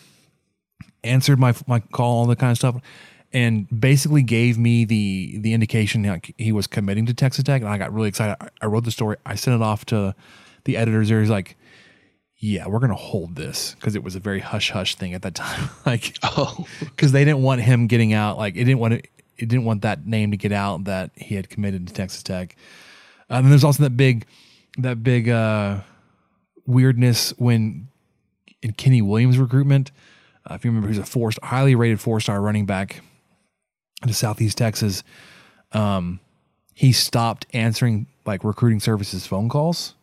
answered my my call, all that kind of stuff, and basically gave me the the indication like he was committing to Texas Tech, and I got really excited. I, I wrote the story, I sent it off to the editors there. He's like, "Yeah, we're gonna hold this," because it was a very hush hush thing at that time, like, oh, because they didn't want him getting out. Like, it didn't want it. It didn't want that name to get out that he had committed to Texas Tech. And then there's also that big, that big uh, weirdness when in Kenny Williams recruitment. Uh, if you remember, he's a four, highly rated four star running back to Southeast Texas. Um, he stopped answering like recruiting services phone calls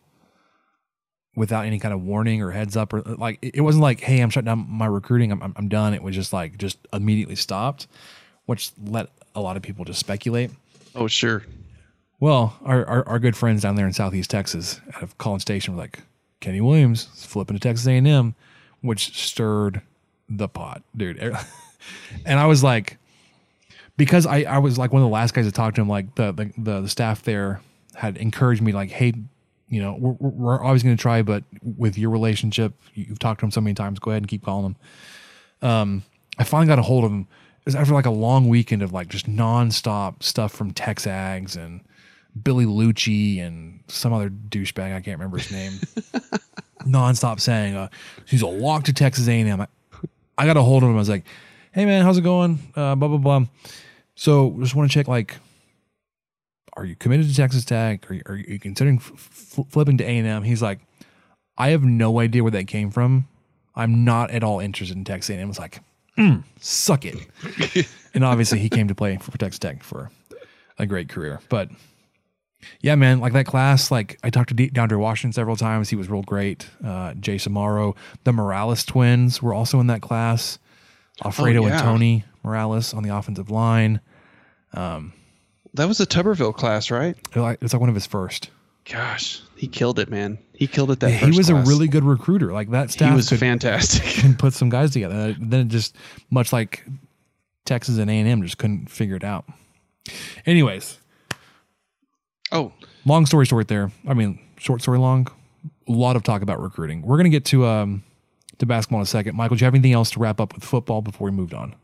without any kind of warning or heads up or like it wasn't like hey i'm shutting down my recruiting i'm, I'm done. It was just like just immediately stopped which let a lot of people just speculate. Oh sure. Well our, our, our good friends down there in southeast texas out of college station were like kenny williams flipping to texas a&m which stirred the pot dude. And i was like because I, I was like one of the last guys to talk to him like the the, the, the staff there had encouraged me like hey you know, we're, we're always going to try, but with your relationship, you've talked to him so many times. Go ahead and keep calling him. Um, I finally got a hold of him. It was after like a long weekend of like just nonstop stuff from Texags and Billy Liucci and some other douchebag. I can't remember his name. nonstop saying, uh, he's a walk to Texas A&M. I, I got a hold of him. I was like, hey man, how's it going? Uh, blah, blah, blah. So just want to check like, are you committed to Texas Tech? Are you, are you considering f- flipping to A and M? He's like, I have no idea where that came from. I'm not at all interested in Texas A&M. I was like, mm, suck it. and obviously, he came to play for Texas Tech for a great career. But yeah, man, like that class, like I talked to D- DeAndre Washington several times. He was real great. Uh, Jason Morrow, the Morales twins were also in that class. Alfredo Oh, yeah. and Tony Morales on the offensive line. Um, that was a Tuberville class, right? it was like, it was like one of his first. Gosh, he killed it, man. He killed it that Yeah, he was class. a really good recruiter. Like that staff He was could, fantastic. and put some guys together. Then it just much like Texas and A and M just couldn't figure it out. Anyways, Oh, long story short. There, I mean, short story long. A lot of talk about recruiting. We're gonna get to um to basketball in a second. Michael, do you have anything else to wrap up with football before we moved on?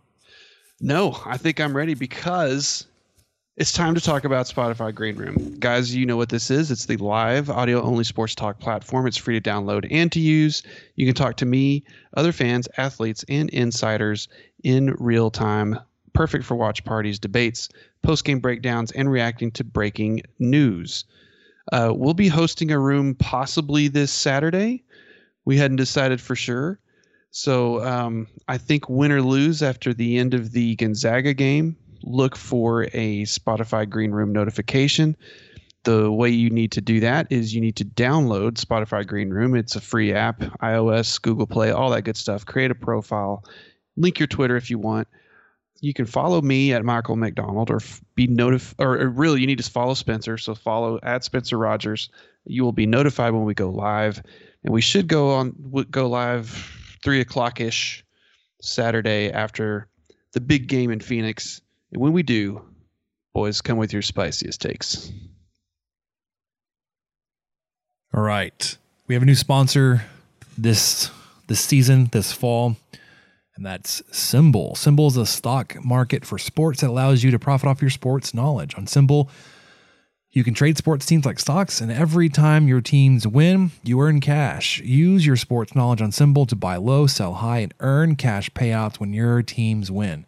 No, I think I'm ready because it's time to talk about Spotify Green Room. Guys, you know what this is. It's the live audio only sports talk platform. It's free to download and to use. You can talk to me, other fans, athletes, and insiders in real time. Perfect for watch parties, debates, post game breakdowns, and reacting to breaking news. Uh, we'll be hosting a room possibly this Saturday. We hadn't decided for sure. So um, I think win or lose after the end of the Gonzaga game, look for a Spotify Green Room notification. The way you need to do that is you need to download Spotify Green Room. It's a free app, iOS, Google Play, all that good stuff. Create a profile, link your Twitter if you want. You can follow me at Michael McDonald or be notif or, or really you need to follow Spencer. So follow at Spencer Rogers. You will be notified when we go live, and we should go on go live three o'clock ish Saturday after the big game in Phoenix. And when we do, boys, come with your spiciest takes. All right. We have a new sponsor this this season, this fall, and that's SimBull. SimBull is a stock market for sports that allows you to profit off your sports knowledge. On SimBull, you can trade sports teams like stocks, and every time your teams win, you earn cash. Use your sports knowledge on SimBull to buy low, sell high, and earn cash payouts when your teams win.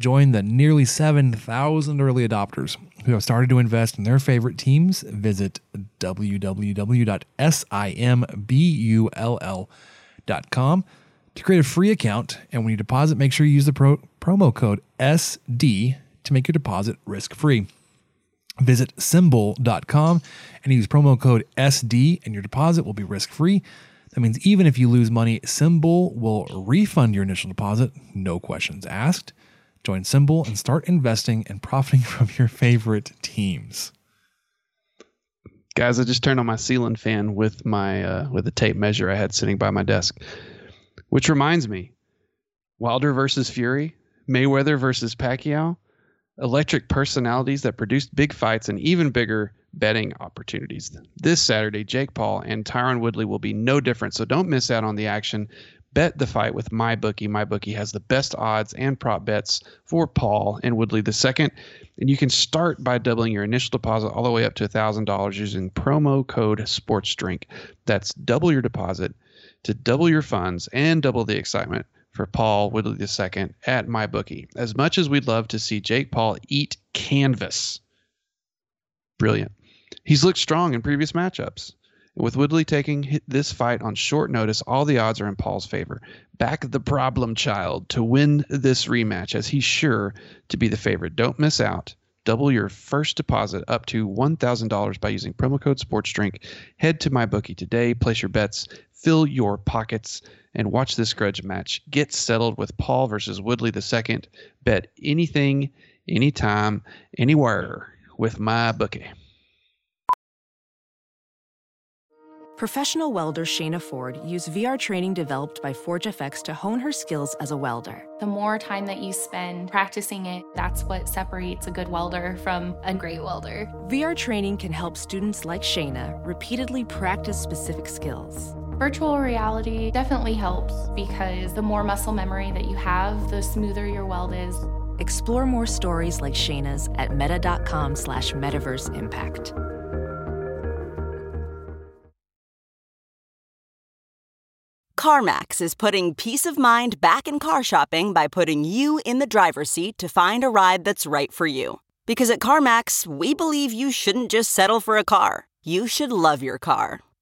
Join the nearly 7,000 early adopters who have started to invest in their favorite teams. Visit www.simbull.com to create a free account. And when you deposit, make sure you use the pro- promo code SD to make your deposit risk free. Visit simbull.com and use promo code SD, and your deposit will be risk free. That means even if you lose money, SimBull will refund your initial deposit, no questions asked. Join SimBull and start investing and profiting from your favorite teams. Guys, I just turned on my ceiling fan with my uh, with a tape measure I had sitting by my desk. Which reminds me, Wilder versus Fury, Mayweather versus Pacquiao, electric personalities that produced big fights and even bigger betting opportunities. This Saturday, Jake Paul and Tyron Woodley will be no different, so don't miss out on the action. Bet the fight with MyBookie. MyBookie has the best odds and prop bets for Paul and Woodley the second, and you can start by doubling your initial deposit all the way up to $1,000 using promo code SPORTSDRINK. That's double your deposit to double your funds and double the excitement for Paul Woodley II at MyBookie. As much as we'd love to see Jake Paul eat canvas, brilliant. He's looked strong in previous matchups. With Woodley taking this fight on short notice, all the odds are in Paul's favor. Back the problem child to win this rematch, as he's sure to be the favorite. Don't miss out. Double your first deposit up to $1,000 by using promo code SPORTSDRINK. Head to MyBookie today, place your bets, fill your pockets, and watch this grudge match get settled with Paul versus Woodley II. Bet anything, anytime, anywhere with my bookie. Professional welder Shayna Ford used VR training developed by ForgeFX to hone her skills as a welder. The more time that you spend practicing it, that's what separates a good welder from a great welder. VR training can help students like Shayna repeatedly practice specific skills. Virtual reality definitely helps because the more muscle memory that you have, the smoother your weld is. Explore more stories like Shayna's at meta.com slash metaverse impact. CarMax is putting peace of mind back in car shopping by putting you in the driver's seat to find a ride that's right for you. Because at CarMax, we believe you shouldn't just settle for a car, you should love your car.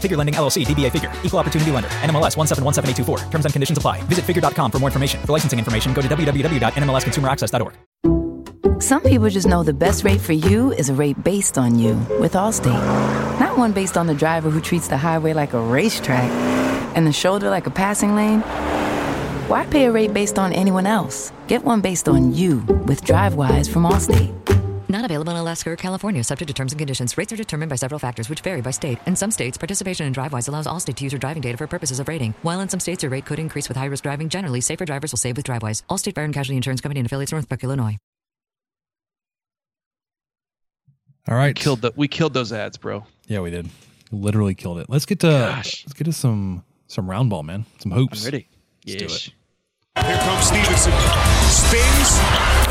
Figure Lending LLC, DBA Figure, Equal Opportunity Lender, NMLS 1717824. Terms and conditions apply. Visit figure.com for more information. For licensing information, go to www.nmlsconsumeraccess.org. Some people just know the best rate for you is a rate based on you with Allstate. Not one based on the driver who treats the highway like a racetrack and the shoulder like a passing lane. Why pay a rate based on anyone else? Get one based on you with DriveWise from Allstate. Not available in Alaska or California, subject to terms and conditions. Rates are determined by several factors, which vary by state. In some states, participation in DriveWise allows all Allstate to use your driving data for purposes of rating. While in some states, your rate could increase with high risk driving. Generally, safer drivers will save with DriveWise. Allstate Fire and Casualty Insurance Company and affiliates, Northbrook, Illinois. All right, we killed the, we killed those ads, bro. Yeah, we did. Literally killed it. Let's get to Gosh. let's get to some some round ball, man. Some hoops. I'm ready. Let's do it. Here comes Stevenson. Spins.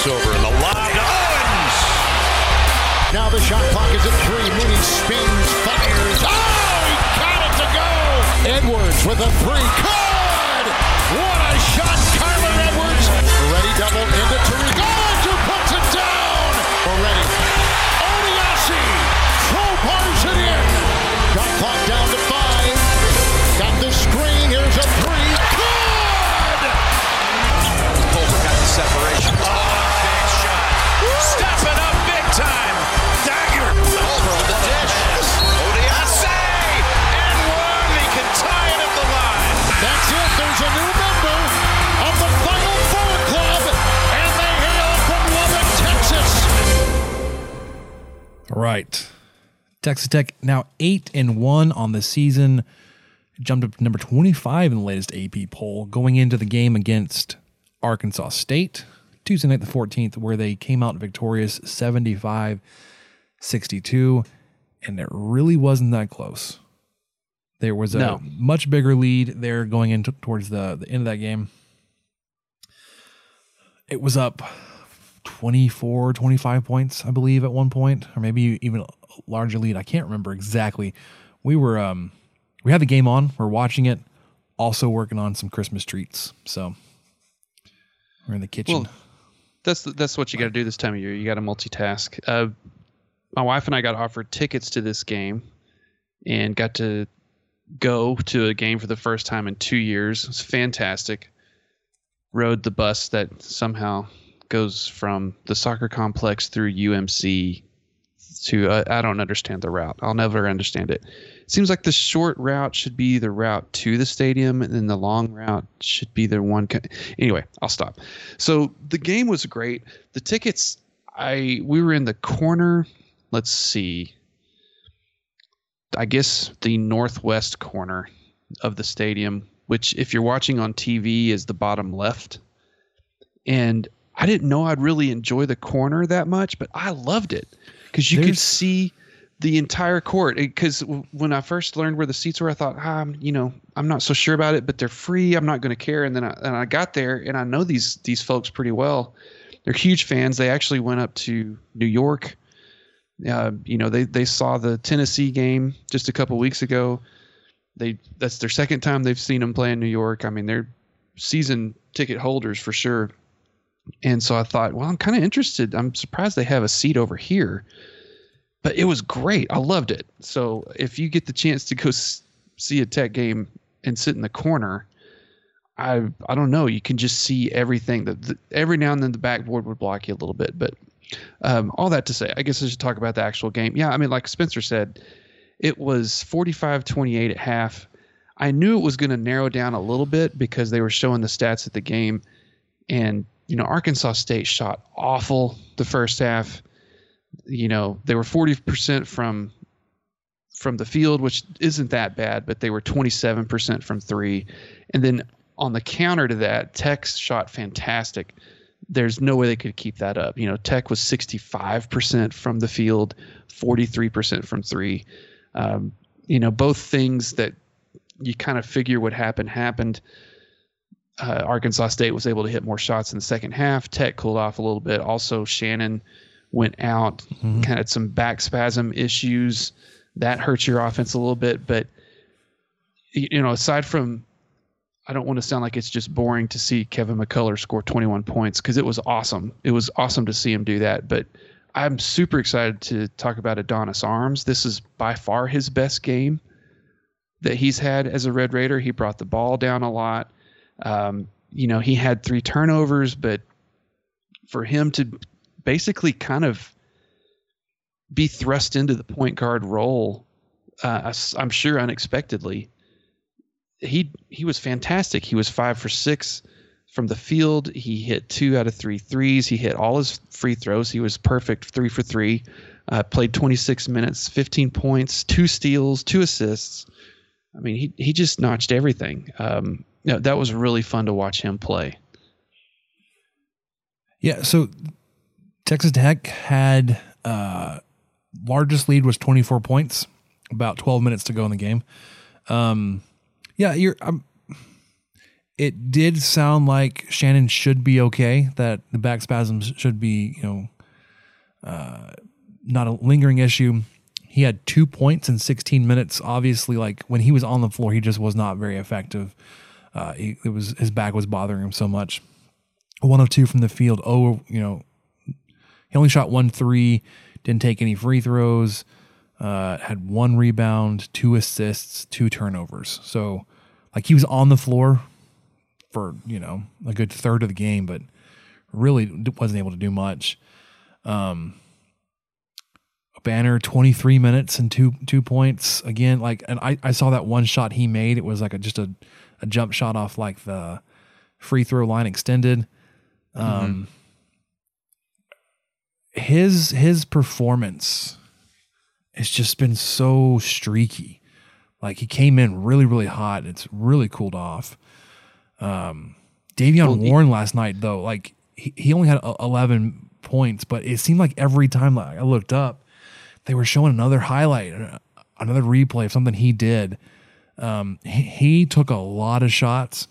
Crossover and the lob to Owens. Now the shot clock is at three. Mooney spins, fires. Oh, he got it to go. Edwards with a three. Good! What a shot, Kyler Edwards. Ready double into right. Texas Tech now eight and one on the season. Jumped up to number 25 in the latest AP poll going into the game against Arkansas State Tuesday night, the 14th, where they came out victorious 75 62. And it really wasn't that close. There was a No. much bigger lead there going into towards the, the end of that game. It was up 24, 25 points, I believe, at one point, or maybe even a larger lead. I can't remember exactly. We were, um, we had the game on, we're watching it, also working on some Christmas treats. So we're in the kitchen. Well, that's that's what you got to do this time of year. You got to multitask. Uh, my wife and I got offered tickets to this game, and got to go to a game for the first time in two years. It was fantastic. Rode the bus that somehow goes from the soccer complex through UMC to uh, I don't understand the route. I'll never understand it. It seems like the short route should be the route to the stadium, and then the long route should be the one. Co- anyway, I'll stop. So the game was great. The tickets, I we were in the corner. Let's see. I guess the northwest corner of the stadium, which if you're watching on TV is the bottom left. And I didn't know I'd really enjoy the corner that much, but I loved it because you could see the entire court. Because when I first learned where the seats were, I thought, ah, I'm, you know, I'm not so sure about it, but they're free. I'm not going to care. And then I, and I got there, and I know these these folks pretty well. They're huge fans. They actually went up to New York. Uh, you know, they they saw the Tennessee game just a couple weeks ago. They that's their second time they've seen them play in New York. I mean, they're season ticket holders for sure. And so I thought, well, I'm kind of interested. I'm surprised they have a seat over here, but it was great. I loved it. So if you get the chance to go s- see a Tech game and sit in the corner, I I don't know. You can just see everything. That every now and then the backboard would block you a little bit, but um, all that to say, I guess I should talk about the actual game. Yeah, I mean, like Spencer said, it was 45-28 at half. I knew it was going to narrow down a little bit because they were showing the stats at the game, and you know Arkansas State shot awful the first half. You know they were 40% from from the field, which isn't that bad, but they were 27% from three, and then on the counter to that, Tech shot fantastic. There's no way they could keep that up. You know, Tech was 65% from the field, 43% from three. Um, you know, both things that you kind of figure would happen happened. Uh, Arkansas State was able to hit more shots in the second half. Tech cooled off a little bit. Also, Shannon went out, kind of had some back spasm issues. That hurts your offense a little bit. But, you know, aside from, I don't want to sound like it's just boring to see Kevin McCullar score 21 points because it was awesome. It was awesome to see him do that. But I'm super excited to talk about Adonis Arms. This is by far his best game that he's had as a Red Raider. He brought the ball down a lot. Um, you know, he had three turnovers, but for him to basically kind of be thrust into the point guard role, uh, I'm sure unexpectedly, he he was fantastic. He was five for six from the field. He hit two out of three threes. He hit all his free throws. He was perfect, three for three. Uh, played 26 minutes, 15 points, two steals, two assists. I mean, he he just notched everything. Um, you that was really fun to watch him play. Yeah, so Texas Tech had uh largest lead was 24 points, about 12 minutes to go in the game. Um yeah, you're um, it did sound like Shannon should be okay, that the back spasms should be, you know, uh not a lingering issue. he had two points in 16 minutes. Obviously, like when he was on the floor, he just was not very effective. Uh, he, it was his back was bothering him so much. One of two from the field. Oh, you know, he only shot one three, didn't take any free throws, uh, had one rebound, two assists, two turnovers. So, like he was on the floor for you know a good third of the game, but really wasn't able to do much. Um, Banner 23 minutes and two two points again. Like, and I, I saw that one shot he made. It was like a, just a, a jump shot off like the free throw line extended. Um, mm-hmm. his his performance has just been so streaky. Like he came in really really hot. It's really cooled off. Um, Davion well, Warren he, last night though, like he, he only had 11 points, but it seemed like every time I looked up they were showing another highlight, another replay of something he did. Um, he, he took a lot of shots,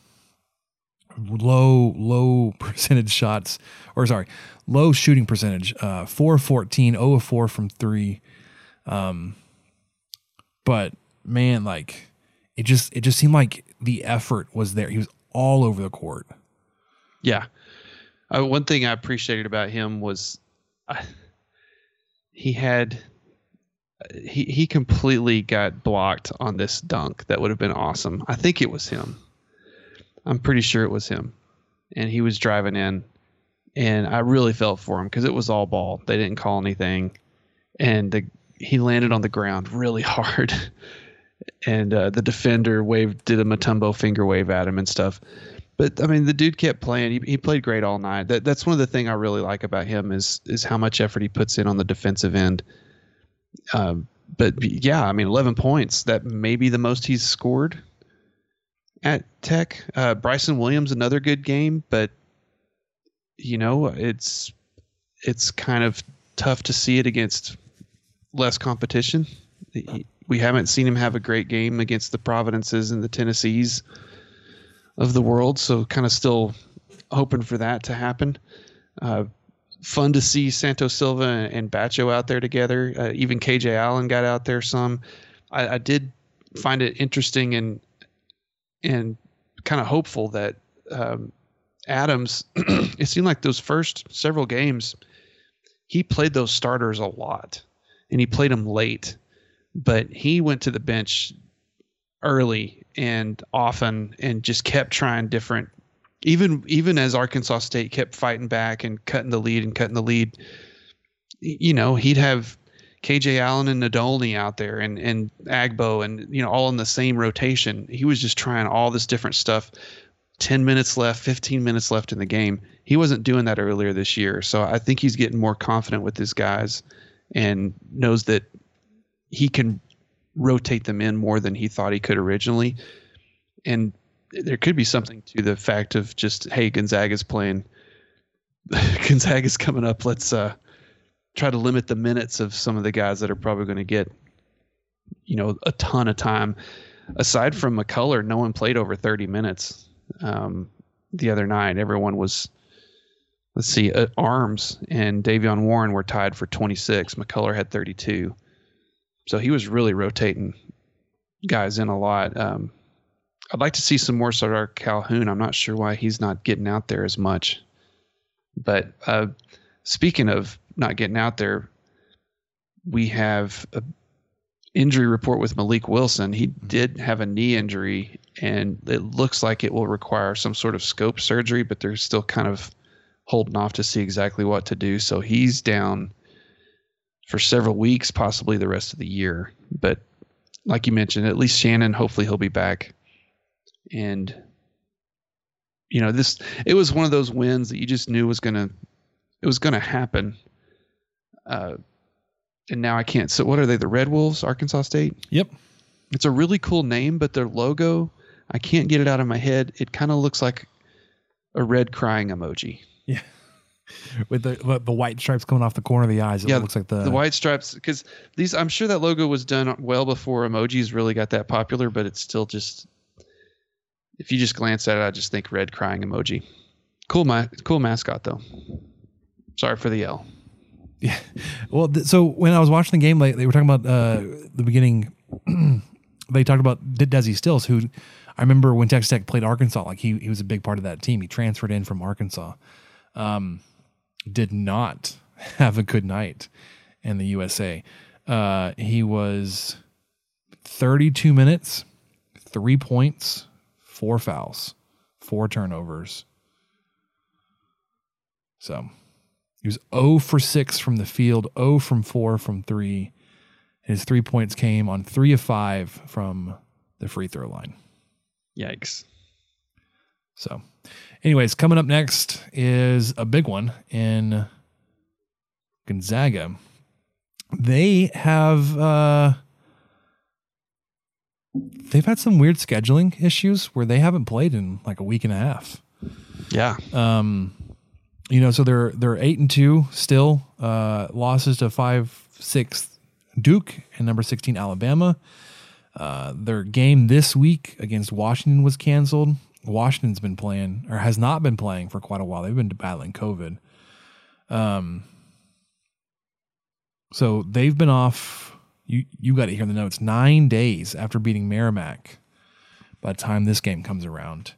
low, low percentage shots, or sorry, low shooting percentage, uh, 4 14, 0 4 from three. Um, but man, like it just, it just seemed like the effort was there. He was all over the court. Yeah. Uh, one thing I appreciated about him was uh, he had he he completely got blocked on this dunk that would have been awesome. I think it was him. I'm pretty sure it was him. And he was driving in and I really felt for him because it was all ball. They didn't call anything and the he landed on the ground really hard. and uh, the defender waved did a Mutombo finger wave at him and stuff. But I mean, the dude kept playing. He, he played great all night. That that's one of the thing I really like about him is is how much effort he puts in on the defensive end. Um, but yeah, I mean, 11 points. That may be the most he's scored at Tech. Uh, Bryson Williams, another good game, but you know, it's it's kind of tough to see it against less competition. We haven't seen him have a great game against the Providences and the Tennessees of the world, so kind of still hoping for that to happen. Uh, fun to see Santos Silva and Batcho out there together. Uh, even KJ Allen got out there some. I, I did find it interesting and and kind of hopeful that um, Adams. it seemed like those first several games, he played those starters a lot, and he played them late, but he went to the bench early and often and just kept trying different even even as Arkansas State kept fighting back and cutting the lead and cutting the lead, you know, he'd have KJ Allen and Nadolny out there and and Agbo and you know all in the same rotation. He was just trying all this different stuff. 10 minutes left, 15 minutes left in the game. He wasn't doing that earlier this year. So I think he's getting more confident with his guys and knows that he can rotate them in more than he thought he could originally. And there could be something to the fact of just hey Gonzaga's playing Gonzaga's coming up. Let's uh try to limit the minutes of some of the guys that are probably going to get you know a ton of time. Aside from McCullar no one played over 30 minutes um, the other night. Everyone was let's see uh, arms and Davion Warren were tied for 26 McCullar had 32 so he was really rotating guys in a lot. Um, I'd like to see some more Sardaar Calhoun. I'm not sure why he's not getting out there as much. But uh, speaking of not getting out there, we have a injury report with Mylik Wilson. He did have a knee injury, and it looks like it will require some sort of scope surgery, but they're still kind of holding off to see exactly what to do. So he's down for several weeks, possibly the rest of the year. But like you mentioned, at least Shannon, hopefully he'll be back and you know this it was one of those wins that you just knew was gonna it was gonna happen. Uh and now i can't so what are they the red wolves arkansas state? Yep. It's a really cool name but their logo i can't get it out of my head. It kind of looks like a red crying emoji. Yeah. With the the white stripes coming off the corner of the eyes it yeah, looks like the the white stripes because these i'm sure that logo was done well before emojis really got that popular but it's still just if you just glance at it, I just think red crying emoji. Cool, my cool mascot though. Sorry for the yell. Yeah. Well, th- so when I was watching the game, like they were talking about uh, the beginning, they talked about De- Desi Stills, who I remember when Texas Tech played Arkansas, like he he was a big part of that team. He transferred in from Arkansas. Um, did not have a good night in the USA. Uh, he was 32 minutes, three points, four fouls, four turnovers. So he was 0 for 6 from the field, 0 from 4 from 3. His three points came on 3 of 5 from the free throw line. Yikes. So, anyways, coming up next is a big one in Gonzaga. They have uh they've had some weird scheduling issues where they haven't played in like a week and a half. Yeah. Um you know, so they're they're 8 and 2 still uh losses to 5 6 Duke and number 16 Alabama. Uh, their game this week against Washington was canceled. Washington's been playing or has not been playing for quite a while. They've been battling COVID. Um, so they've been off. You you got to hear the notes. Nine days after beating Merrimack. By the time this game comes around,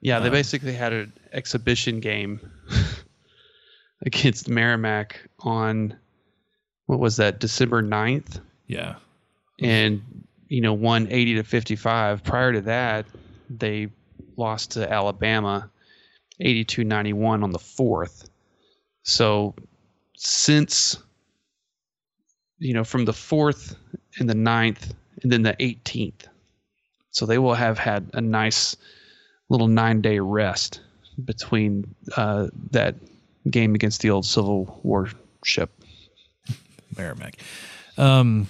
Yeah, they Um, basically had an exhibition game against Merrimack on what was that, December 9th? Yeah. And, you know, won 80 to 55. Prior to that, they lost to Alabama 82 91 on the 4th. So since, you know, from the 4th and the 9th and then the 18th. So they will have had a nice little nine day rest between uh, that game against the old Civil War ship. Merrimack. Um,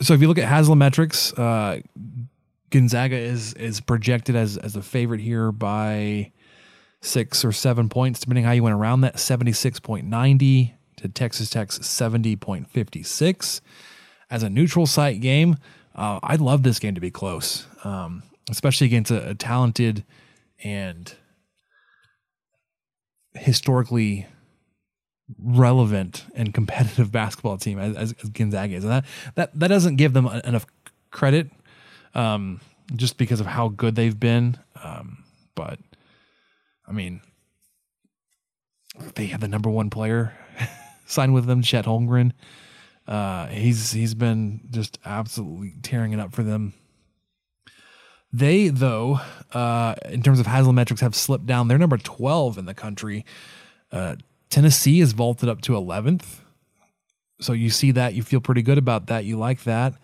so if you look at Haslametrics, uh, Gonzaga is is projected as as a favorite here by six or seven points, depending how you went around that. Seventy six point ninety to Texas Tech's seventy point fifty six. As a neutral site game, uh, I'd love this game to be close, um, especially against a, a talented and historically relevant and competitive basketball team as, as, as Gonzaga is, and that that that doesn't give them enough credit, um, just because of how good they've been. Um, but I mean, they have the number one player signed with them, Chet Holmgren. Uh, he's he's been just absolutely tearing it up for them. They, though, uh, in terms of Haslametrics, have slipped down. They're number 12 in the country. Uh, Tennessee is vaulted up to 11th. So you see that. You feel pretty good about that. You like that.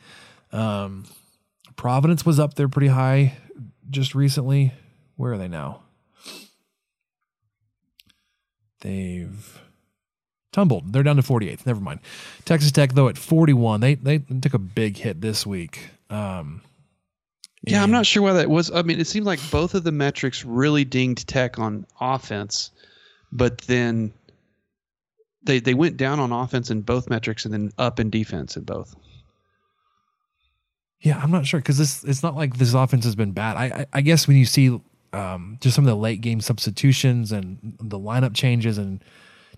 Um, Providence was up there pretty high just recently. Where are they now? They've tumbled. They're down to 48th. Never mind. Texas Tech, though, at 41. They, they took a big hit this week. Um, Yeah, I'm not sure why that was. I mean, it seemed like both of the metrics really dinged Tech on offense, but then they they went down on offense in both metrics and then up in defense in both. Yeah, I'm not sure because this it's not like this offense has been bad. I I, I guess when you see um, just some of the late game substitutions and the lineup changes and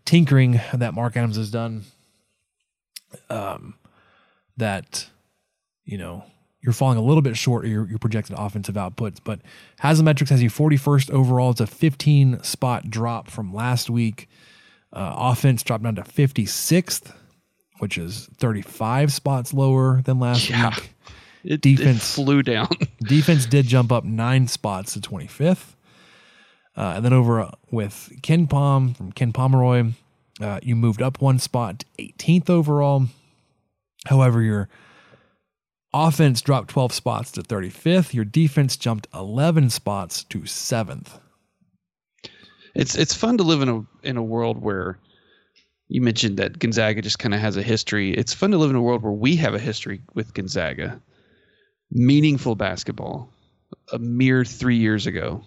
tinkering that Mark Adams has done, um, that you know you're falling a little bit short of your, your projected offensive outputs. But Haslametrics has you 41st overall. It's a 15 spot drop from last week. Uh, offense dropped down to 56th, which is 35 spots lower than last Yeah. week. It, defense it flew down. defense did jump up nine spots to 25th. Uh, and then over uh, with KenPom from Ken Pomeroy, uh, you moved up one spot 18th overall. However, your offense dropped 12 spots to 35th. Your defense jumped 11 spots to 7th. It's it's fun to live in a in a world where you mentioned that Gonzaga just kind of has a history. It's fun to live in a world where we have a history with Gonzaga. Meaningful basketball. A mere 3 years ago.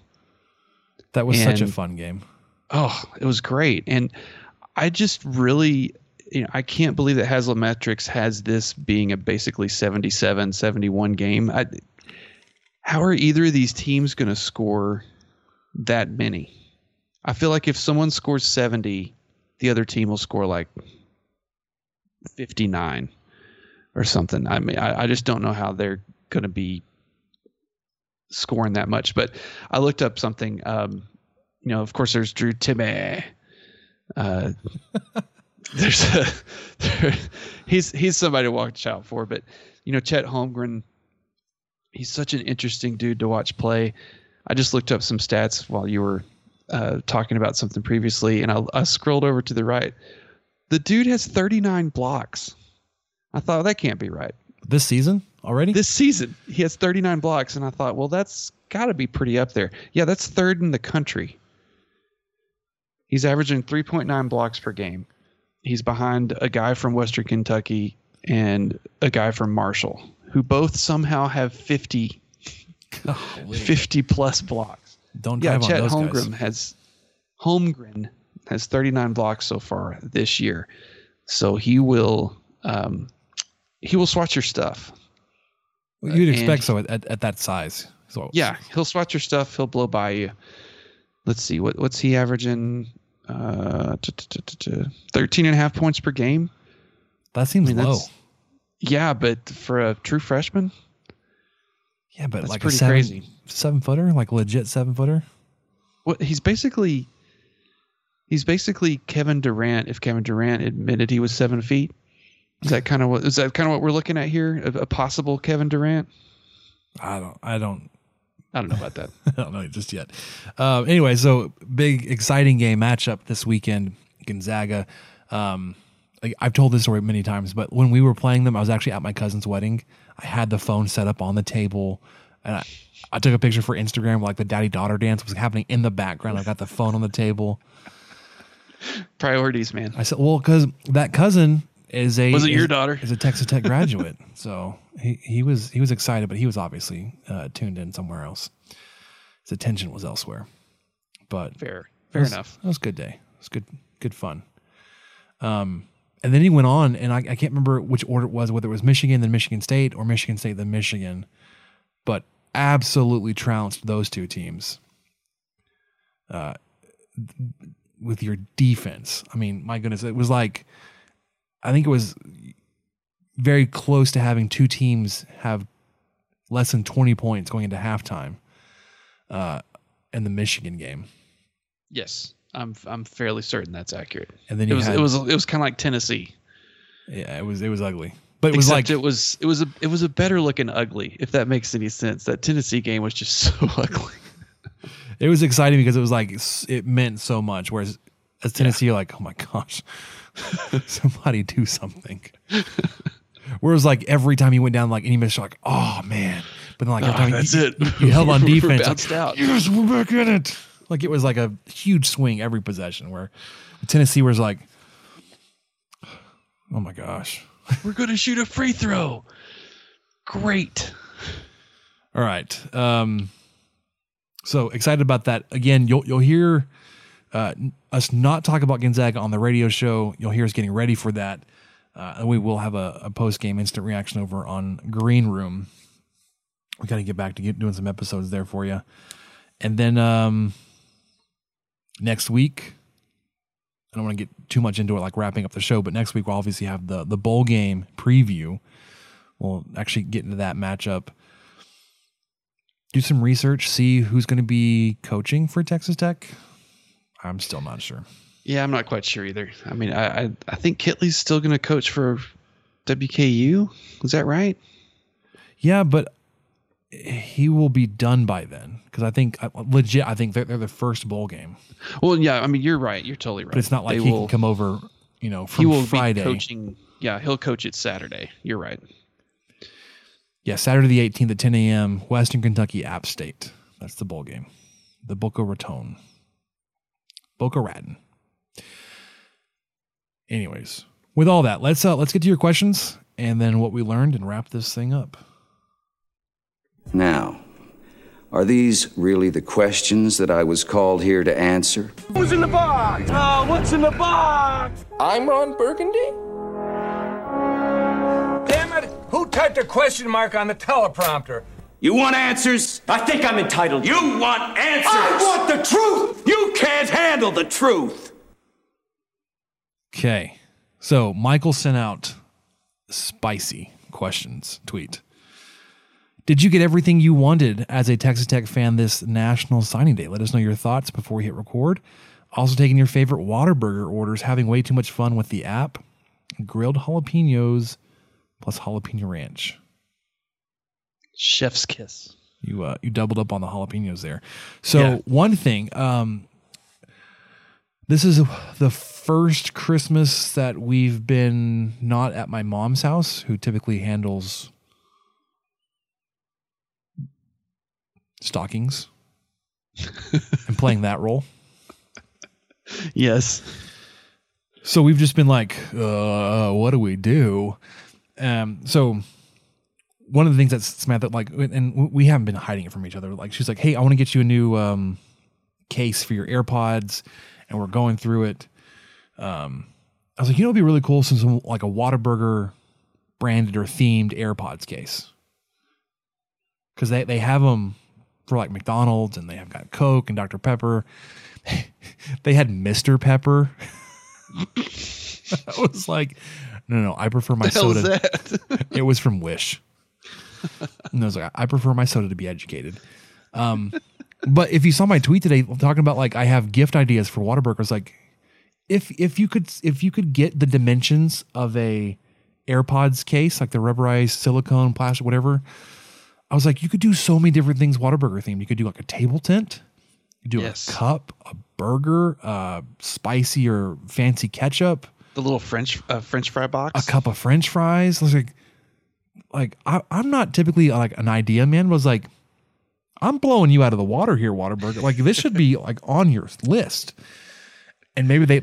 That was such a fun game. Oh, it was great. And I just really you know, I can't believe that Haslametrics has this being a basically 77 71 game. I, how are either of these teams going to score that many? I feel like if someone scores 70, the other team will score like 59 or something. I mean, I, I just don't know how they're going to be scoring that much. But I looked up something. Um, you know, of course, there's Drew Timme. Uh, there's a, there, he's he's somebody to watch out for. But you know, Chet Holmgren, he's such an interesting dude to watch play. I just looked up some stats while you were uh, talking about something previously, and I, I scrolled over to the right. The dude has 39 blocks. I thought that can't be right. This season already? This season, he has 39 blocks, and I thought, well, that's got to be pretty up there. Yeah, that's third in the country. He's averaging 3.9 blocks per game. He's behind a guy from Western Kentucky and a guy from Marshall, who both somehow have 50, 50 plus blocks. Don't yeah, Chet those guys. Holmgren has Holmgren has 39 blocks so far this year. So he will um, he will swat your stuff. Well, You'd And- expect so at, at, at that size. So Yeah, he'll swat your stuff. He'll blow by you. Let's see what what's he averaging? Uh, t- t- t- t- 13 and a half points per game. that seems I mean, low. Yeah, but for a true freshman, Yeah, but like a seven, crazy. seven footer, like legit seven footer. what he's basically he's basically Kevin Durant if Kevin Durant admitted he was seven feet. Is that kind of what is that kind of what we're looking at here? A, a possible Kevin Durant? I don't. I don't. I don't know about that. I don't know just yet. Um, anyway, so big exciting game matchup this weekend. Gonzaga. Um, I've told this story many times, but when we were playing them, I was actually at my cousin's wedding. I had the phone set up on the table, and I, I took a picture for Instagram. Like the daddy daughter dance was happening in the background. I got the phone on the table. Priorities, man. I said, well, because that cousin is a Was it is- your daughter? Is a Texas Tech graduate, so he he was he was excited, but he was obviously uh, tuned in somewhere else. His attention was elsewhere. But Fair. it Fair was- enough. It was a good day. It was good good fun. Um, and then he went on, and I, I can't remember which order it was, whether it was Michigan then Michigan State or Michigan State then Michigan, but absolutely trounced those two teams. Uh, with your defense. I mean, my goodness, it was like I think it was very close to having two teams have less than 20 points going into halftime uh, in the Michigan game. Yes, I'm I'm fairly certain that's accurate. And then it was had- it was it was kind of like Tennessee. Yeah, it was it was ugly. But it was Except like it was it was a it was a better looking ugly, if that makes any sense. That Tennessee game was just so ugly. it was exciting because it was like it meant so much whereas as Tennessee you're like, "Oh my gosh. Somebody do something." Whereas like every time you went down like any miss, you're like, "Oh man." But then like every Ah, time that's you, it. you held on We're defense, bounced like, out. Yes, we're back in it. Like it was like a huge swing every possession where Tennessee was like, "Oh my gosh." We're gonna shoot a free throw. Great. All right. Um, so excited about that. Again, you'll you'll hear uh, us not talk about Gonzaga on the radio show. You'll hear us getting ready for that. Uh, and we will have a, a post game instant reaction over on Green Room. We got to get back to get, doing some episodes there for you. And then um, next week, I don't want to get too much into it, like wrapping up the show, but next week we'll obviously have the the bowl game preview. We'll actually get into that matchup do some research, see who's going to be coaching for Texas Tech. I'm still not sure. Yeah, I'm not quite sure either. I mean, I I, I think Kittley's still gonna coach for WKU. Is that right? Yeah, but he will be done by then because I think uh, legit. I think they're, they're the first bowl game, Well, yeah. I mean, you're right. You're totally right. but it's not like They he will- can come over. You know, He will Friday. be coaching. Yeah, he'll coach it Saturday. You're right. Yeah, Saturday the 18th at 10 a.m. Western Kentucky App State. That's the bowl game. The Boca Raton. Boca Raton. Anyways, with all that, let's uh, let's get to your questions and then what we learned and wrap this thing up. Now, are these really the questions that I was called here to answer? Who's in the box? Oh, what's in the box? I'm Ron Burgundy. Damn it! Who typed a question mark on the teleprompter? You want answers? I think I'm entitled. You want answers? I want the truth! You can't handle the truth! Okay. So Michael sent out spicy questions tweet. Did you get everything you wanted as a Texas Tech fan this National Signing Day? Let us know your thoughts before we hit record. Also, taking your favorite Whataburger orders, having way too much fun with the app, grilled jalapenos plus jalapeno ranch. Chef's kiss. You uh, you doubled up on the jalapenos there. So Yeah. one thing, um, this is the first Christmas that we've been not at my mom's house, who typically handles stockings and playing that role. Yes. So we've just been like, uh, what do we do? Um, so one of the things that Samantha like, and we haven't been hiding it from each other. Like she's like, hey, I want to get you a new um, case for your AirPods, and we're going through it. Um, I was like, you know, it'd be really cool some, some like a Whataburger branded or themed AirPods case because they they have them for like McDonald's and they have got Coke and Dr Pepper. they had Mr Pepper. I was like, no, no, I prefer my The hell is soda. that? it was from Wish. And I was like, I prefer my soda to be educated. Um, but if you saw my tweet today talking about like I have gift ideas for Whataburger, I was like, if if you could if you could get the dimensions of a AirPods case, like the rubberized silicone, plastic, whatever, I was like, you could do so many different things Whataburger themed. You could do like a table tent, you do Yes. a cup, a burger, uh, spicy or fancy ketchup, The little French uh, French fry box. a cup of French fries. I was like, like I, I'm not typically like an idea man. Was like, I'm blowing you out of the water here, Whataburger. Like this should be like on your list. And maybe they,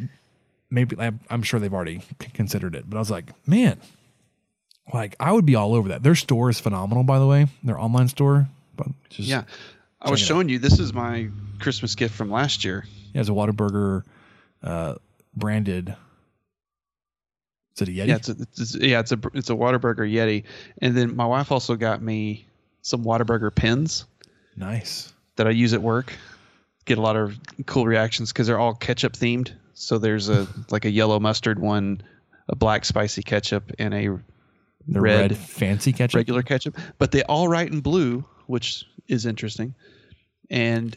maybe I'm- I'm sure they've already considered it. But I was like, man, like I would be all over that. Their store is phenomenal, by the way. Their online store. But just yeah. I was it out. showing you. This is my Christmas gift from last year. Yeah, it's a Whataburger uh, branded. Is it a Yeti? Yeah, it's a, it's, yeah, it's a it's a Whataburger Yeti, and then my wife also got me some Whataburger pins nice. that I use at work. Get a lot of cool reactions because they're all ketchup themed. So there's a like a yellow mustard one, a black spicy ketchup, and a red, red fancy ketchup? regular ketchup. But they all write in blue, which is interesting. And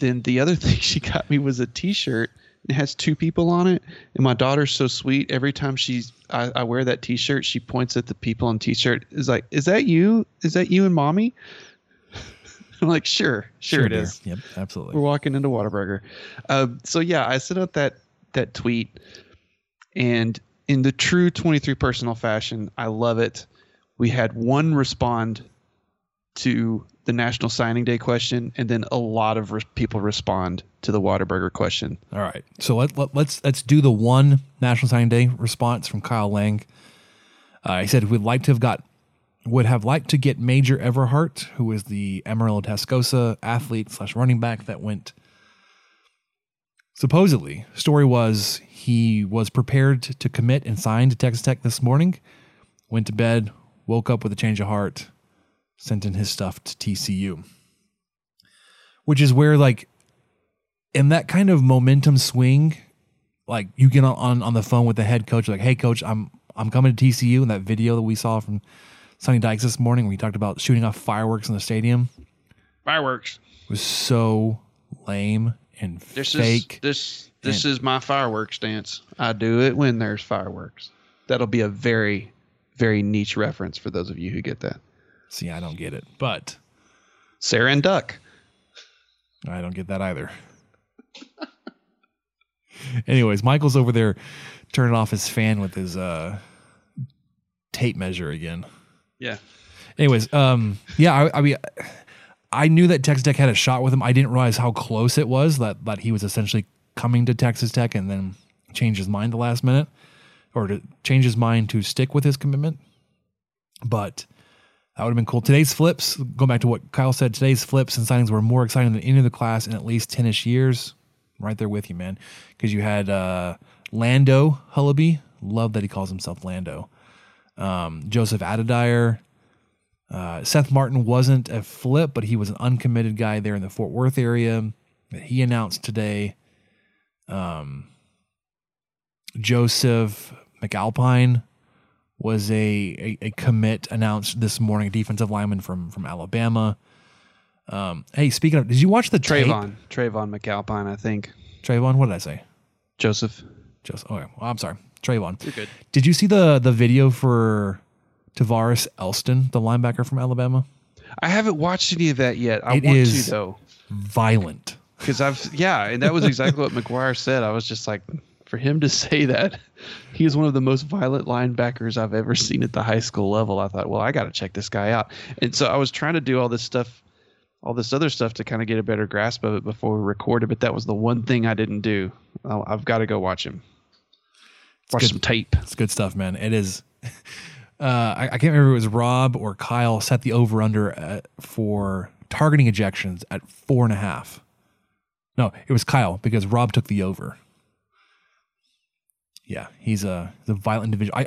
then the other thing she got me was a T-shirt. It has two people on it, and my daughter's so sweet. Every time she's I, I wear that T-shirt, she points at the people on T-shirt. Is like, is that you? Is that you and mommy? I'm like, sure, sure, it dear. is. Yep, absolutely. We're walking into Whataburger. Uh, so yeah, I sent out that that tweet, and in the true 23 personal fashion, I love it. We had one respond to the National Signing Day question, and then a lot of re- people respond to the Whataburger question. All right. So let, let let's let's do the one National Signing Day response from Kyle Lang. Uh, he said we'd like to have got would have liked to get Major Everhart, who is the Amarillo Tascosa athlete slash running back that went. Supposedly, story was he was prepared to commit and sign to Texas Tech this morning. Went to bed, woke up with a change of heart, sent in his stuff to TCU. Which is where like in that kind of momentum swing, like you get on, on, on the phone with the head coach, like, hey coach, I'm I'm coming to TCU in that video that we saw from Sonny Dykes this morning where he talked about shooting off fireworks in the stadium. Fireworks. was so lame and This fake. is this this is my fireworks dance. I do it when there's fireworks. That'll be a very very niche reference for those of you who get that. See, I don't get it, but Sarah and Duck. I don't get that either. Anyways, Michael's over there turning off his fan with his uh, tape measure again. Yeah. Anyways, um, yeah, I, I mean, I knew that Texas Tech had a shot with him. I didn't realize how close it was that that he was essentially coming to Texas Tech and then change his mind the last minute, or to change his mind to stick with his commitment. But that would have been cool. Today's flips, going back to what Kyle said, today's flips and signings were more exciting than any of the class in at least 10 ish years. Right there with you, man. Because you had uh, Lando Hullaby. Love that he calls himself Lando. Um, Joseph Adedire. Uh, Seth Martin wasn't a flip, but he was an uncommitted guy there in the Fort Worth area that he announced today. Um, Joseph McAlpine was a, a, a commit announced this morning, defensive lineman from from Alabama. Um, hey, speaking of, did you watch the Trayvon Trayvon McAlpine? I think Trayvon. What did I say? Joseph. Joseph. Okay, well, I'm sorry, Trayvon. You're good. Did you see the the video for Tavares Elston, the linebacker from Alabama? I haven't watched any of that yet. I It want is to though, Violent. because I've yeah, and that was exactly what McGuire said. I was just like, for him to say that he is one of the most violent linebackers I've ever seen at the high school level. I thought, well, I got to check this guy out, and so I was trying to do all this stuff, all this other stuff to kind of get a better grasp of it before we recorded. But that was the one thing I didn't do. I've got to go watch him. Watch good. some tape. It's good stuff, man. It is. Uh, I, I can't remember if it was Rob or Kyle set the over under uh, for targeting ejections at four and a half. No, it was Kyle because Rob took the over. Yeah, he's a, a violent individual. I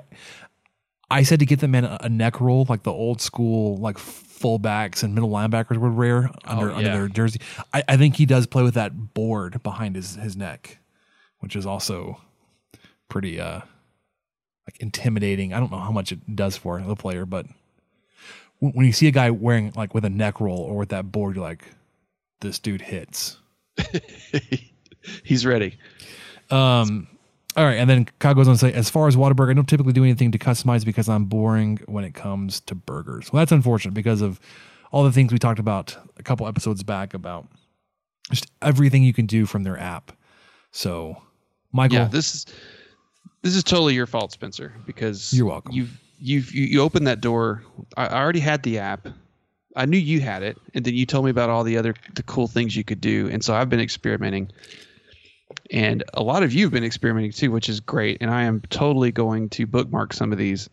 I said to get the man a, a neck roll like the old school like fullbacks and middle linebackers would wear under under yeah. their jersey. I, I think he does play with that board behind his his neck, which is also pretty uh like intimidating. I don't know how much it does for the player, but when, when you see a guy wearing like with a neck roll or with that board, you're like, this dude hits. He's ready. Um, all right, and then Kyle goes on to say, as far as Whataburger, I don't typically do anything to customize because I'm boring when it comes to burgers. Well, that's unfortunate because of all the things we talked about a couple episodes back about just everything you can do from their app. So, Michael, Yeah, this is this is totally your fault, Spencer, because You're welcome. You've you've you, you opened that door. I, I already had the app. I knew you had it, and then you told me about all the other the cool things you could do, and so I've been experimenting. And a lot of you have been experimenting too, which is great. And I am totally going to bookmark some of these.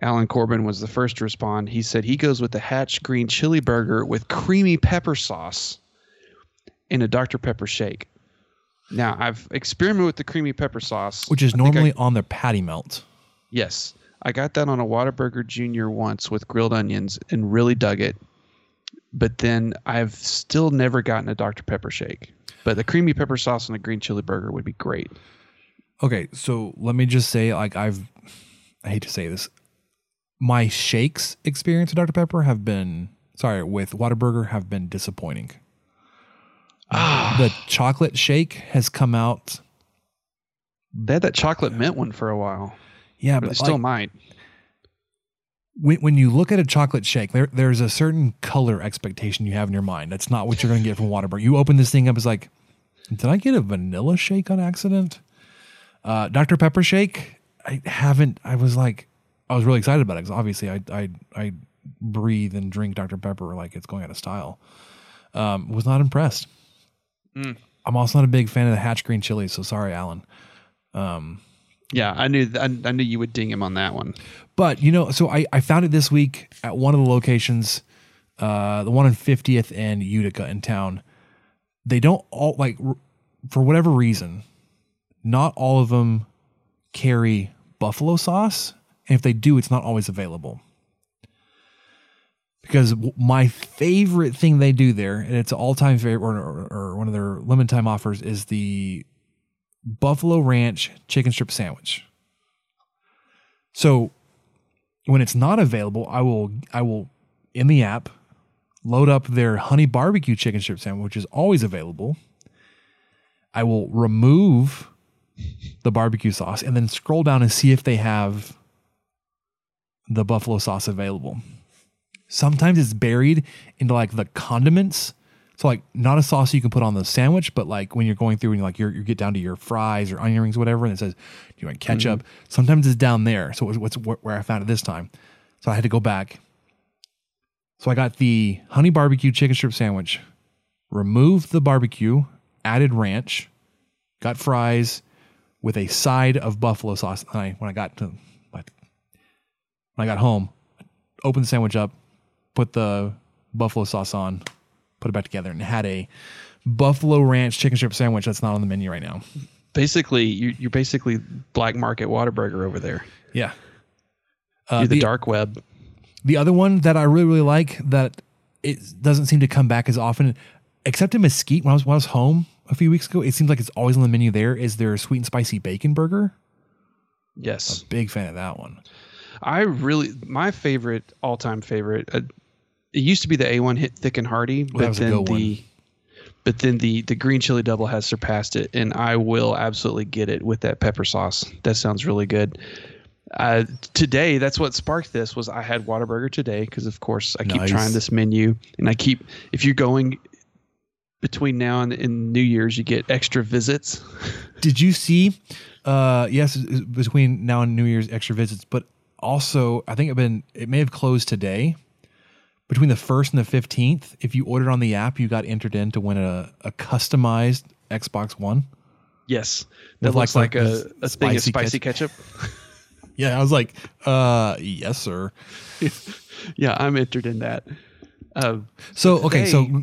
Alan Corbin was the first to respond. He said he goes with the Hatch Green Chili Burger with creamy pepper sauce and a Dr. Pepper shake. Now, I've experimented with the creamy pepper sauce, which is I think I- normally on the patty melt. Yes. I got that on a Whataburger Junior once with grilled onions and really dug it. But then I've still never gotten a Dr. Pepper shake. But the creamy pepper sauce on a green chili burger would be great. Okay, so let me just say, like I've, I hate to say this, my shakes experience with Dr Pepper have been sorry with Whataburger have been disappointing. Ah. the chocolate shake has come out. They had that chocolate mint one for a while. Yeah, Or but they still like, might. When when you look at a chocolate shake, there there's a certain color expectation you have in your mind. That's not what you're going to get from Whataburger. You open this thing up, it's like, did I get a vanilla shake on accident? Uh, Dr Pepper shake, I haven't. I was like, I was really excited about it because obviously I I I breathe and drink Dr Pepper like it's going out of style. Um, was not impressed. Mm. I'm also not a big fan of the Hatch Green chili, so sorry, Alan. Um, Yeah, I knew I, I knew you would ding him on that one. But you know, so I, I found it this week at one of the locations, uh, the one in 50th and Utica in town. They don't all like for whatever reason, not all of them carry buffalo sauce, and if they do, it's not always available. Because my favorite thing they do there, and it's all-time favorite, or, or, or one of their limited time offers, is the Buffalo Ranch chicken strip sandwich. So when it's not available, I will I will in the app load up their honey barbecue chicken strip sandwich, which is always available. I will remove the barbecue sauce and then scroll down and see if they have the buffalo sauce available. Sometimes it's buried into like the condiments. So like not a sauce you can put on the sandwich, but like when you're going through and you're like you're, you get down to your fries or onion rings, whatever, and it says, "Do you want ketchup?" Mm-hmm. Sometimes it's down there. So it what's where I found it this time. So I had to go back. So I got the honey barbecue chicken strip sandwich, removed the barbecue, added ranch, got fries with a side of buffalo sauce. And I, when I got to when I got home, opened the sandwich up, put the buffalo sauce on, put it back together, and had a buffalo ranch chicken strip sandwich that's not on the menu right now. Basically, you, you're basically black market Whataburger over there. Yeah. you're the, dark web. The other one that I really really like that it doesn't seem to come back as often, except in Mesquite. When I was when I was home a few weeks ago, it seems like it's always on the menu. There is their sweet and spicy bacon burger. Yes. A big fan of that one. I really my favorite all time favorite. Uh, it used to be the A1 hit thick and hearty, Well, but then the but then the the green chili double has surpassed it, and I will absolutely get it with that pepper sauce. That sounds really good. Uh, today, that's what sparked this. Was I had Whataburger today because of course I keep Nice. trying this menu, and I keep if you're going between now and, and New Year's, you get extra visits. Did you see? Uh, yes, between now and New Year's extra visits, but also I think it been it may have closed today. Between the first and the fifteenth, if you ordered on the app, you got entered in to win a, a customized Xbox One. Yes, that looks like, like, a, a thing of spicy spicy ketchup. Yeah, I was like, uh, yes, sir. yeah, I'm entered in that. Um, So okay, so go,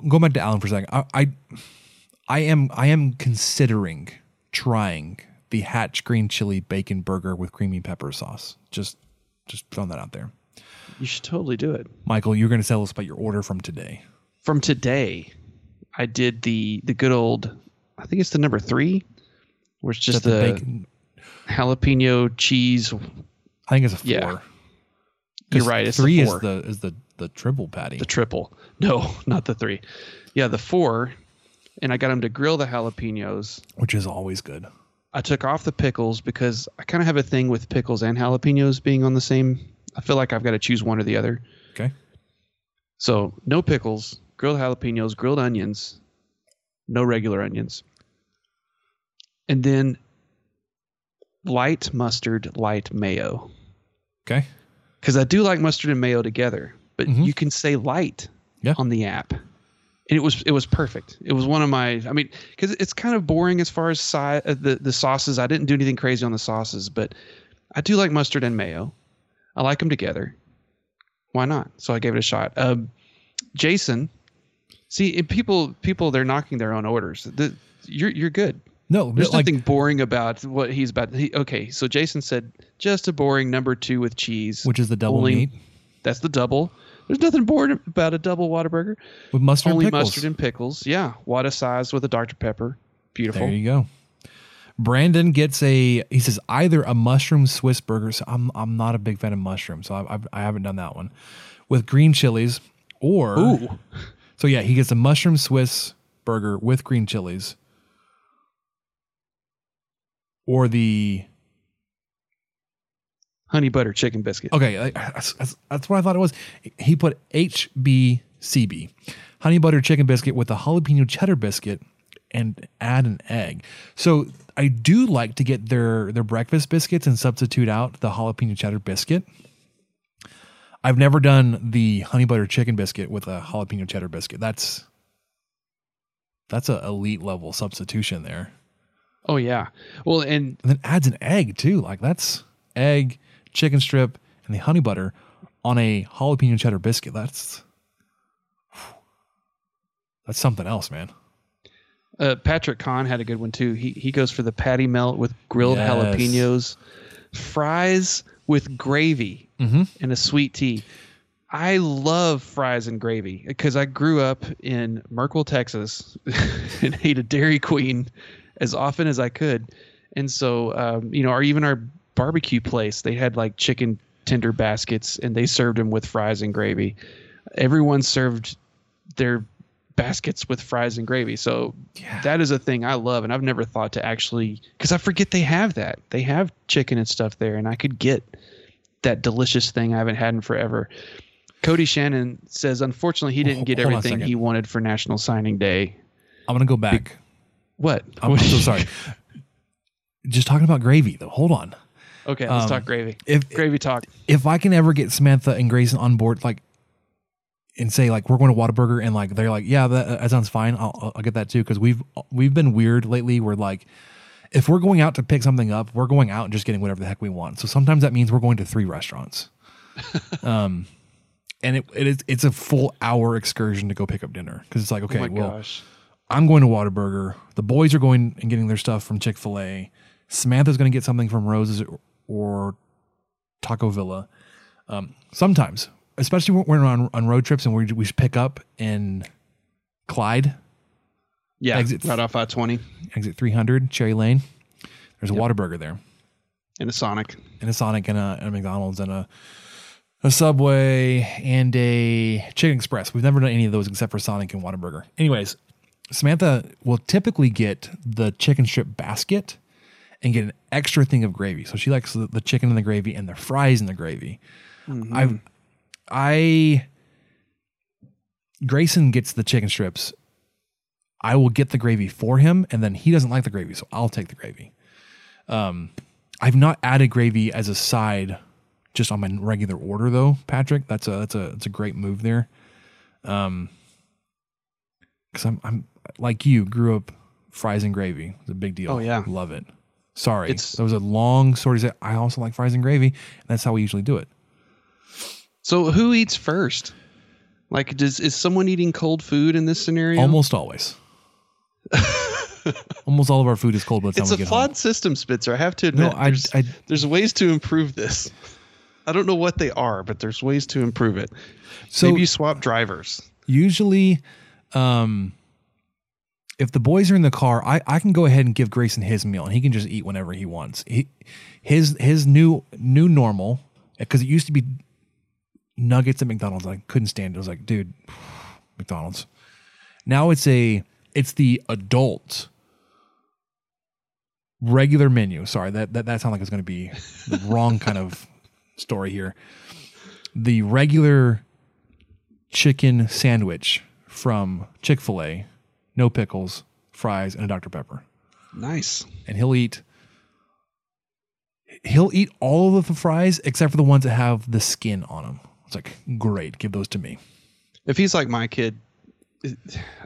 g- g- back to Alan for a second, I, I, I am I am considering trying the Hatch green chili bacon burger with creamy pepper sauce. Just just throwing that out there. You should totally do it. Michael, you're going to tell us about your order from today. From today, I did the the good old. I think it's the number three, where it's just the the, bacon- jalapeno cheese. I think it's a four. Yeah, you're right. It's three the is the is the the triple patty. the triple. No, not the three. Yeah, the four, and I got them to grill the jalapenos. which is always good. I took off the pickles because I kind of have a thing with pickles and jalapenos being on the same. I feel like I've got to choose one or the other. Okay. So no pickles, grilled jalapenos, grilled onions, no regular onions, and then light mustard, light mayo. Okay. Because I do like mustard and mayo together, but you can say light Yeah. on the app. And it was it was perfect. It was one of my. I mean, because it's kind of boring as far as si- uh, the the sauces. I didn't do anything crazy on the sauces, but I do like mustard and mayo. I like them together. Why not? So I gave it a shot. Um, Jason, see, people people they're knocking their own orders. The, you're you're good. No, There's like- nothing boring about what he's about. He, okay, so Jason said just a boring number two with cheese, Which is the double Only- meat That's the double. There's nothing boring about a double Whataburger. with mustard Only and pickles. mustard and pickles. Yeah, Whata size with a Dr Pepper. Beautiful. There you go. Brandon gets a. He says either a mushroom Swiss burger. So I'm I'm not a big fan of mushroom, so I, I've, I haven't done that one with green chilies or. Ooh. So yeah, he gets a mushroom Swiss burger with green chilies, or the Honey butter chicken biscuit. Okay, that's, that's, that's what I thought it was. He put HBCB, honey butter chicken biscuit with a jalapeno cheddar biscuit, and add an egg. So I do like to get their their breakfast biscuits and substitute out the jalapeno cheddar biscuit. I've never done the honey butter chicken biscuit with a jalapeno cheddar biscuit. That's that's a elite level substitution there. Oh yeah. Well, and And then adds an egg too. Like that's egg, chicken strip, and the honey butter on a jalapeno cheddar biscuit. That's that's something else, man. Uh, Patrick Kahn had a good one too. He he goes for the patty melt with grilled Yes. jalapenos, fries with gravy, Mhm. and a sweet tea. I love fries and gravy because I grew up in Merkel, Texas, and ate a Dairy Queen as often as I could. And so, um, you know, or even our barbecue place, they had like chicken tender baskets and they served them with fries and gravy. Everyone served their baskets with fries and gravy. So that is a thing I love. And I've never thought to actually, because I forget they have that. They have chicken and stuff there, and I could get that delicious thing I haven't had in forever. Cody Shannon says, unfortunately, he didn't get Hold everything he wanted for National Signing Day. I'm gonna go back. What? I'm, I'm so sorry. Just talking about gravy though. Hold on. Okay, let's Um, talk gravy. If gravy talk. if I can ever get Samantha and Grayson on board, like, and say like we're going to Whataburger, and like they're like, yeah, that, that sounds fine. I'll, I'll- get that too because we've we've been weird lately. Where like, if we're going out to pick something up, we're going out and just getting whatever the heck we want. So sometimes that means we're going to three restaurants. um, and it, it is it's a full hour excursion to go pick up dinner because it's like okay, oh well, gosh. I'm going to Whataburger. The boys are going and getting their stuff from Chick Fil A. Samantha's going to get something from Rose's or, or Taco Villa. Um, sometimes, especially when we're on, on road trips and we we pick up in Clyde, Yeah, Exit- right off I 20. exit 300, Cherry Lane. There's a Whataburger there. And a Sonic. and a Sonic and a, and a McDonald's and a a Subway and a Chicken Express. We've never done any of those except for Sonic and Whataburger. Anyways, Samantha will typically get the chicken strip basket and get an extra thing of gravy. So she likes the, the chicken and the gravy and the fries and the gravy. Mhm. I I Grayson gets the chicken strips. I will get the gravy for him, and then he doesn't like the gravy, so I'll take the gravy. Um, I've not added gravy as a side just on my regular order though, Patrick. That's a that's a that's a great move there. Um, because I'm I'm like you grew up fries and gravy. It's a big deal. Oh, yeah. love it. Sorry, It's- that was a long story. I also like fries and gravy, and that's how we usually do it. So who eats first? Like, does is someone eating cold food in this scenario? Almost always. Almost all of our food is cold by the It's a flawed home. system, Spitzer. I have to No, admit. I- there's, I- there's ways to improve this. I don't know what they are, but there's ways to improve it. So- Maybe you swap drivers. Usually, um, if the boys are in the car, I, I can go ahead and give Grayson his meal, and he can just eat whenever he wants. He, his his new new normal because it used to be nuggets at McDonald's. I couldn't stand it. I was like, dude, McDonald's. Now it's a it's the adult regular menu. Sorry, that that, that sounded like it's going to be the wrong kind of story here. The regular chicken sandwich from Chick Fil A, no pickles, fries, and a Dr Pepper. Nice. And he'll eat. He'll eat all of the fries except for the ones that have the skin on them. It's like great, give those to me. If he's like my kid,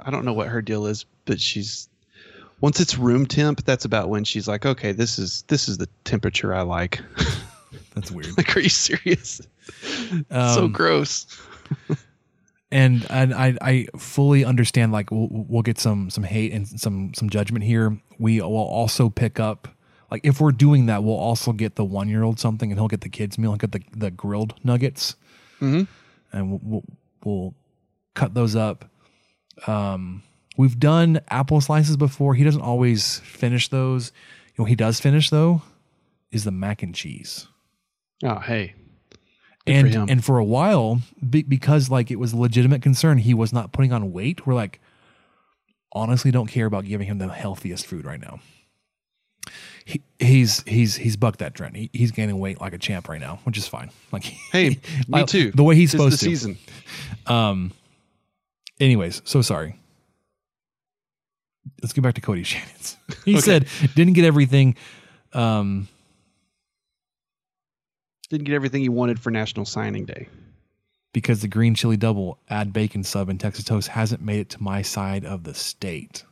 I don't know what her deal is, but she's once it's room temp, that's about when she's like, okay, this is this is the temperature I like. That's weird. like, are you serious? so Um, gross. and and I I fully understand like we'll, we'll get some some hate and some some judgment here. We will also pick up like if we're doing that, we'll also get the one year old something, and he'll get the kids meal and get the the grilled nuggets, Mhm. and we'll, we'll we'll cut those up. Um, we've done apple slices before. He doesn't always finish those. You know, he does finish though. Is the mac and cheese Oh, hey. Good and him. and for a while be, because like it was a legitimate concern he was not putting on weight we're like honestly don't care about giving him the healthiest food right now he, he's he's he's bucked that trend he, he's gaining weight like a champ right now which is fine like Hey, me like, too. the way he's the supposed to season. um anyways so sorry let's get back to cody shannon's he Okay. said didn't get everything um Didn't get everything he wanted for National Signing Day. because the green chili double add bacon sub and Texas toast hasn't made it to my side of the state.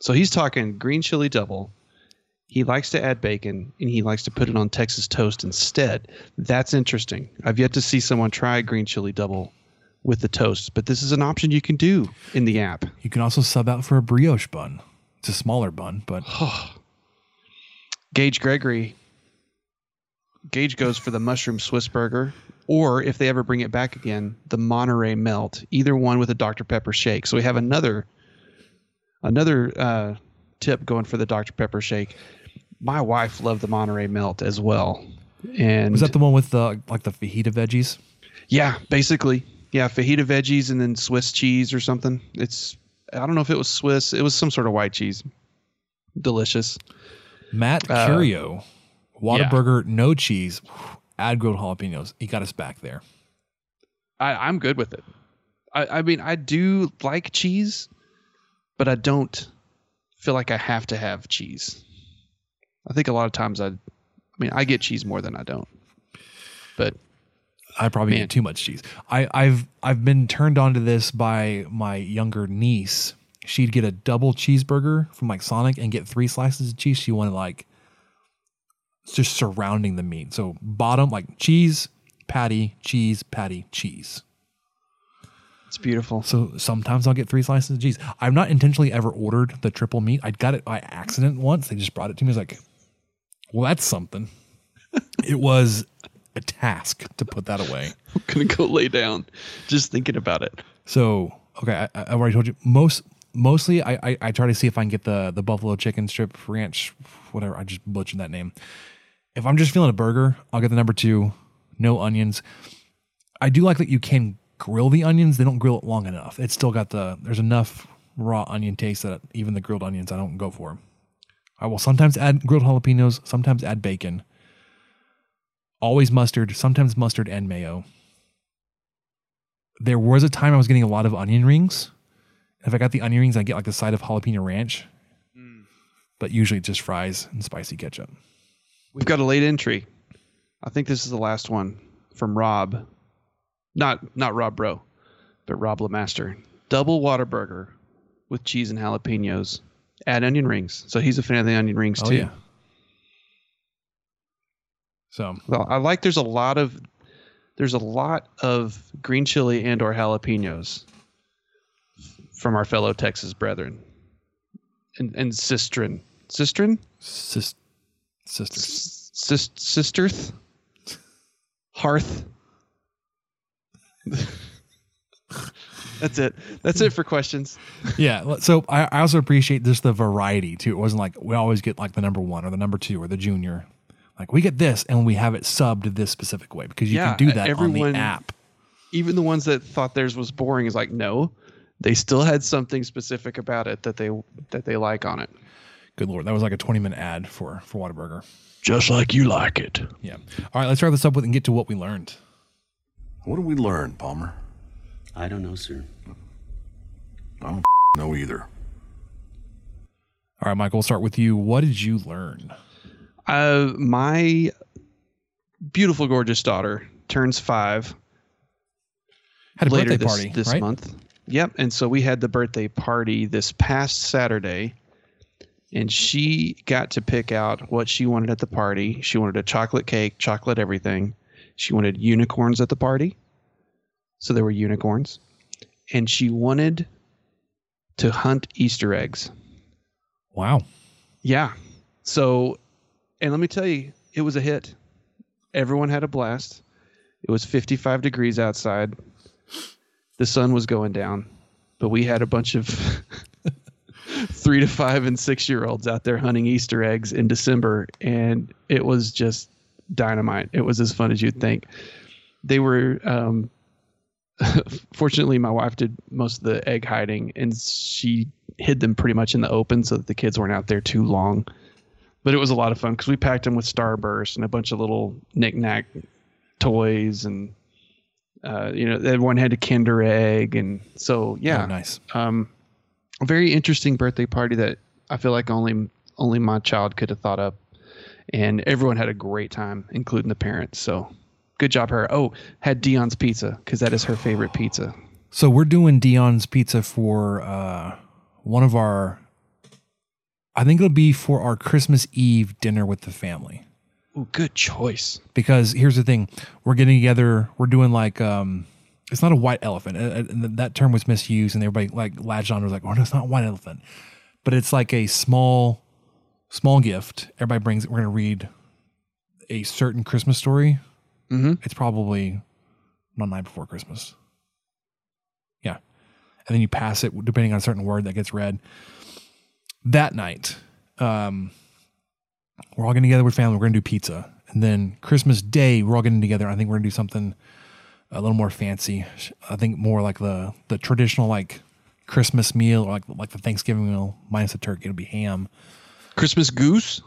So he's talking green chili double. He likes to add bacon and he likes to put it on Texas toast instead. That's interesting. I've yet to see someone try a green chili double with the toast, but this is an option you can do in the app. You can also sub out for a brioche bun. It's a smaller bun, but Gage Gregory. Gage goes for the mushroom Swiss burger, or if they ever bring it back again, the Monterey melt. Either one with a Dr Pepper shake. So we have another another uh, tip going for the Dr Pepper shake. My wife loved the Monterey melt as well, and was that the one with the like the fajita veggies? yeah, basically, yeah, fajita veggies and then Swiss cheese or something. It's I don't know if it was Swiss. It was some sort of white cheese. Delicious. Matt Uh, Curio, Whataburger, no cheese, add grilled jalapenos. He got us back there. I, I'm good with it. I, I mean, I do like cheese, but I don't feel like I have to have cheese. I think a lot of times I, I mean, I get cheese more than I don't. But I probably Man. get too much cheese. I, I've I've been turned on to this by my younger niece. She'd get a double cheeseburger from like Sonic and get three slices of cheese. She wanted like just surrounding the meat. So bottom like cheese, patty, cheese, patty, cheese. it's beautiful. So sometimes I'll get three slices of cheese. I've not intentionally ever ordered the triple meat. I got it by accident once. They just brought it to me. I was like, well, that's something. it was a task to put that away. I'm gonna go lay down, just thinking about it. So okay, I, I already told you most. Mostly, I, I I try to see if I can get the the buffalo chicken strip ranch, whatever. I just butchered that name. if I'm just feeling a burger, I'll get the number two, no onions. I do like that you can grill the onions. They don't grill it long enough. It's still got the there's enough raw onion taste that even the grilled onions I don't go for. I will sometimes add grilled jalapenos, sometimes add bacon. Always mustard, sometimes mustard and mayo. There was a time I was getting a lot of onion rings. If I got the onion rings, I get like the side of jalapeno ranch. Mm. But usually just fries and spicy ketchup. We've got a late entry. I think this is the last one from Rob. Not not Rob Bro, but Rob Lemaster. Double Whataburger with cheese and jalapenos. Add onion rings. So he's a fan of the onion rings too. Oh, too. yeah. So Well, I like there's a lot of there's a lot of green chili and or jalapenos from our fellow Texas brethren. And and sistren. Sistren? Sis, sister. Sis, sisterth? Hearth? That's it. That's it for questions. yeah. So I, I also appreciate just the variety too. It wasn't like we always get like the number one or the number two or the junior. Like we get this and we have it subbed this specific way because you Yeah, can do that on the app. Even the ones that thought theirs was boring is like, no, they still had something specific about it that they that they like on it. Good lord, that was like a twenty minute ad for for Whataburger. Just like you like it. Yeah. All right, let's wrap this up with and get to what we learned. What did we learn, Palmer? I don't know, sir. I don't know either. All right, Michael, we'll start with you. What did you learn? Uh, my beautiful, gorgeous daughter turns five. Had a later birthday this, party, this right? month. Yep, and so we had the birthday party this past Saturday, and she got to pick out what she wanted at the party. She wanted a chocolate cake, chocolate everything. She wanted unicorns at the party, so there were unicorns, and she wanted to hunt Easter eggs. Wow. Yeah. So, and let me tell you, it was a hit. Everyone had a blast. It was 55 degrees outside. The sun was going down, but we had a bunch of three to five and six year olds out there hunting Easter eggs in December, and it was just dynamite. It was as fun as you'd think. They were, um, fortunately, my wife did most of the egg hiding, and she hid them pretty much in the open so that the kids weren't out there too long. But it was a lot of fun because we packed them with Starburst and a bunch of little knick-knack toys, and uh, you know, everyone had a Kinder Egg, and so yeah, Oh, nice. Um, a very interesting birthday party that I feel like only only my child could have thought up, and everyone had a great time, including the parents. So good job, her. Oh, had Dion's pizza because that is her favorite pizza. So we're doing Dion's Pizza for uh, one of our. I think it'll be for our Christmas Eve dinner with the family. Ooh, good choice. Because here's the thing, we're getting together. We're doing like um, it's not a white elephant. Uh, uh, that term was misused, and everybody like latched on. Was like, oh, no, it's not a white elephant, but it's like a small, small gift. Everybody brings it. We're gonna read a certain Christmas story. Mm-hmm. It's probably one night before Christmas. Yeah. And then you pass it depending on a certain word that gets read. That night, um, we're all getting together with family. We're going to do pizza. And then Christmas Day, we're all getting together. I think we're going to do something a little more fancy. I think more like the the traditional like Christmas meal or like like the Thanksgiving meal minus the turkey. It'll be ham. Christmas goose?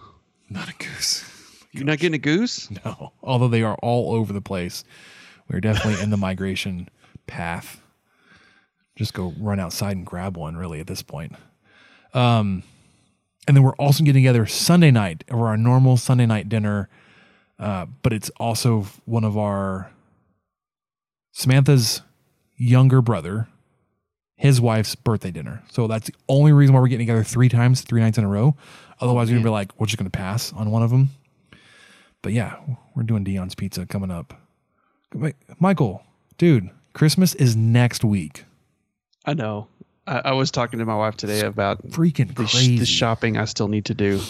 Not a goose. You're not getting a goose? No. Although they are all over the place. We're definitely in the migration path. Just go run outside and grab one, really, at this point. Um, and then we're also getting together Sunday night for our normal Sunday night dinner. Uh, but it's also one of our Samantha's younger brother, his wife's birthday dinner. So that's the only reason why we're getting together three times, three nights in a row. Otherwise, we're gonna be like, we're just gonna pass on one of them. But yeah, we're doing Dion's Pizza coming up. Wait, Michael, dude, Christmas is next week. I know. I, I was talking to my wife today about freaking the, sh- the shopping I still need to do.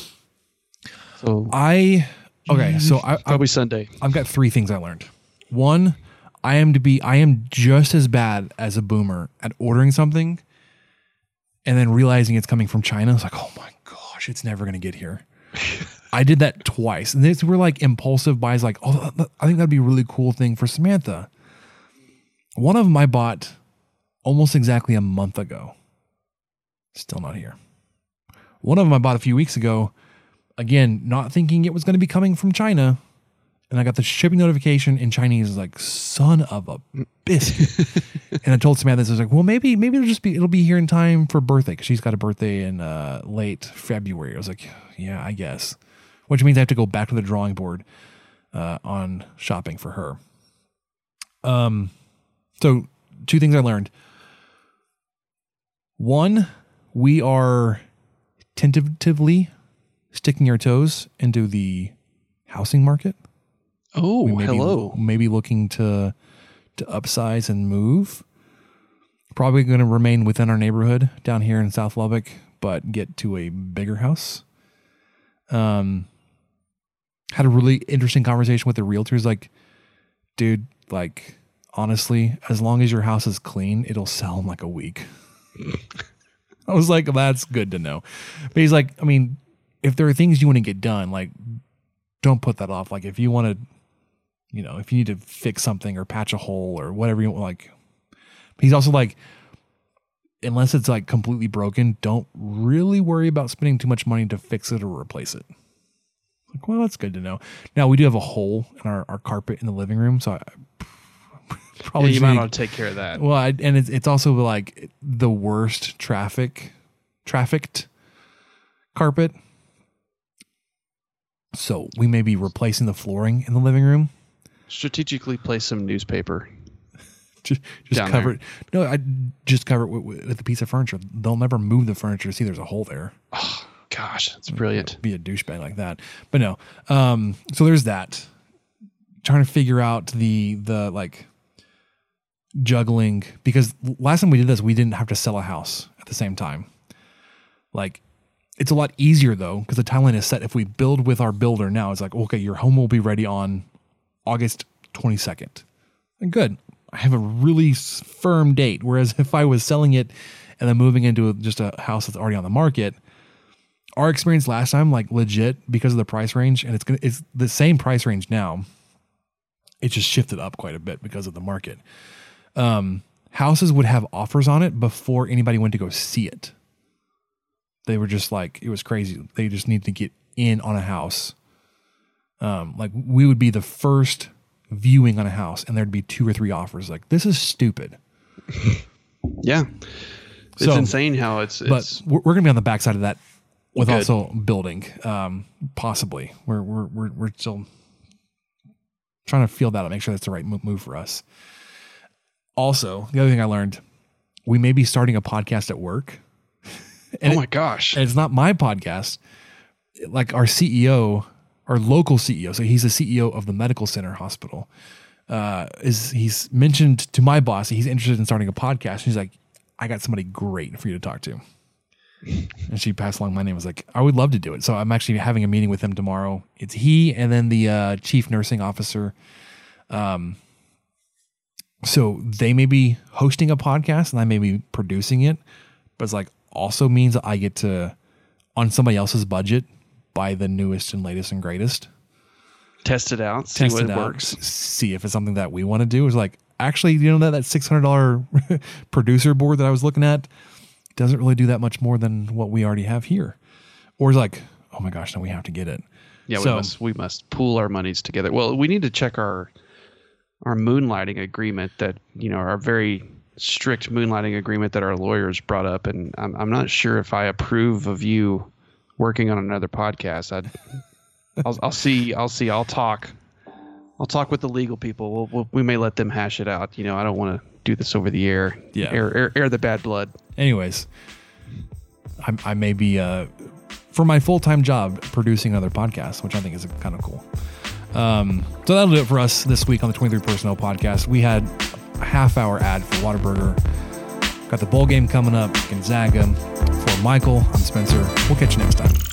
So I okay, so I probably Sunday. I've got three things I learned. One, I am to be I am just as bad as a boomer at ordering something and then realizing it's coming from China. It's like, oh my gosh, it's never gonna get here. I did that twice, and these were like impulsive buys. Like, oh, I think that'd be a really cool thing for Samantha. One of them I bought almost exactly a month ago. Still not here. One of them I bought a few weeks ago. Again, not thinking it was going to be coming from China. And I got the shipping notification in Chinese. Like, son of a biscuit. and I told Samantha this. I was like, well, maybe, maybe it'll just be, it'll be here in time for birthday. Cause she's got a birthday in uh, late February. I was like, yeah, I guess. Which means I have to go back to the drawing board uh, on shopping for her. Um, so two things I learned. One, we are tentatively sticking our toes into the housing market. Oh, we may hello. Be, maybe looking to to upsize and move. Probably going to remain within our neighborhood down here in South Lubbock, but get to a bigger house. Um, had a really interesting conversation with the realtors. Like, dude, like honestly, as long as your house is clean, it'll sell in like a week. I was like, that's good to know. But he's like, I mean, if there are things you want to get done, like, don't put that off. Like, if you want to, you know, if you need to fix something or patch a hole or whatever you want, like, he's also like, unless it's like completely broken, don't really worry about spending too much money to fix it or replace it. Like, well, that's good to know. Now we do have a hole in our, our carpet in the living room, so I Probably yeah, you might want to take care of that. Well, I, and it's it's also like the worst traffic trafficked carpet. So we may be replacing the flooring in the living room. Strategically place some newspaper. Just, just cover it. No, I just cover it with, with a piece of furniture. They'll never move the furniture. See, there's a hole there. Gosh, that's brilliant. Be a douchebag like that, but no. Um, so there's that. Trying to figure out the the like juggling because last time we did this, we didn't have to sell a house at the same time. Like, it's a lot easier though because the timeline is set. If we build with our builder now, it's like okay, your home will be ready on August 22nd. And good. I have a really firm date. Whereas if I was selling it and then moving into just a house that's already on the market, our experience last time, like legit, because of the price range, and it's gonna it's the same price range now. It just shifted up quite a bit because of the market. Um, houses would have offers on it before anybody went to go see it. They were just like it was crazy. They just need to get in on a house. Um, like we would be the first viewing on a house, and there'd be two or three offers. Like this is stupid. Yeah, it's So- insane how it's. but we're, we're gonna be on the backside of that with Good. also building um possibly. We're we're we're, we're still trying to feel that out make sure that's the right move for us. Also the other thing i learned we may be starting a podcast at work. Oh my gosh! and it's not my podcast. Like our ceo our local ceo so he's the ceo of the medical center hospital uh is he's mentioned to my boss he's interested in starting a podcast. He's like i got somebody great for you to talk to and she passed along my name. I was like, I would love to do it. So I'm actually having a meeting with him tomorrow. It's he and then the uh, chief nursing officer. Um, so they may be hosting a podcast and I may be producing it, but it's like also means I get to on somebody else's budget buy the newest and latest and greatest. Test it out. See Test what it out, works. See if it's something that we want to do. It's like actually, you know that that six hundred dollar producer board that I was looking at doesn't really do that much more than what we already have here. Or it's like, oh my gosh, now we have to get it. Yeah, we must we must pool our monies together. Well, we need to check our our moonlighting agreement that you know our very strict moonlighting agreement that our lawyers brought up, and I'm I'm not sure if I approve of you working on another podcast. I'd, I'll I'll see I'll see I'll talk I'll talk with the legal people. We'll, we'll we may let them hash it out. You know, I don't want to do this over the air. Yeah. air air, air the bad blood. Anyways, I, I may be uh, for my full time job producing other podcasts, which I think is kind of cool. Um, so that'll do it for us this week on the 23 Personnel Podcast. We had a half hour ad for Whataburger. Got the bowl game coming up, Gonzaga. For Michael, I'm Spencer. We'll catch you next time.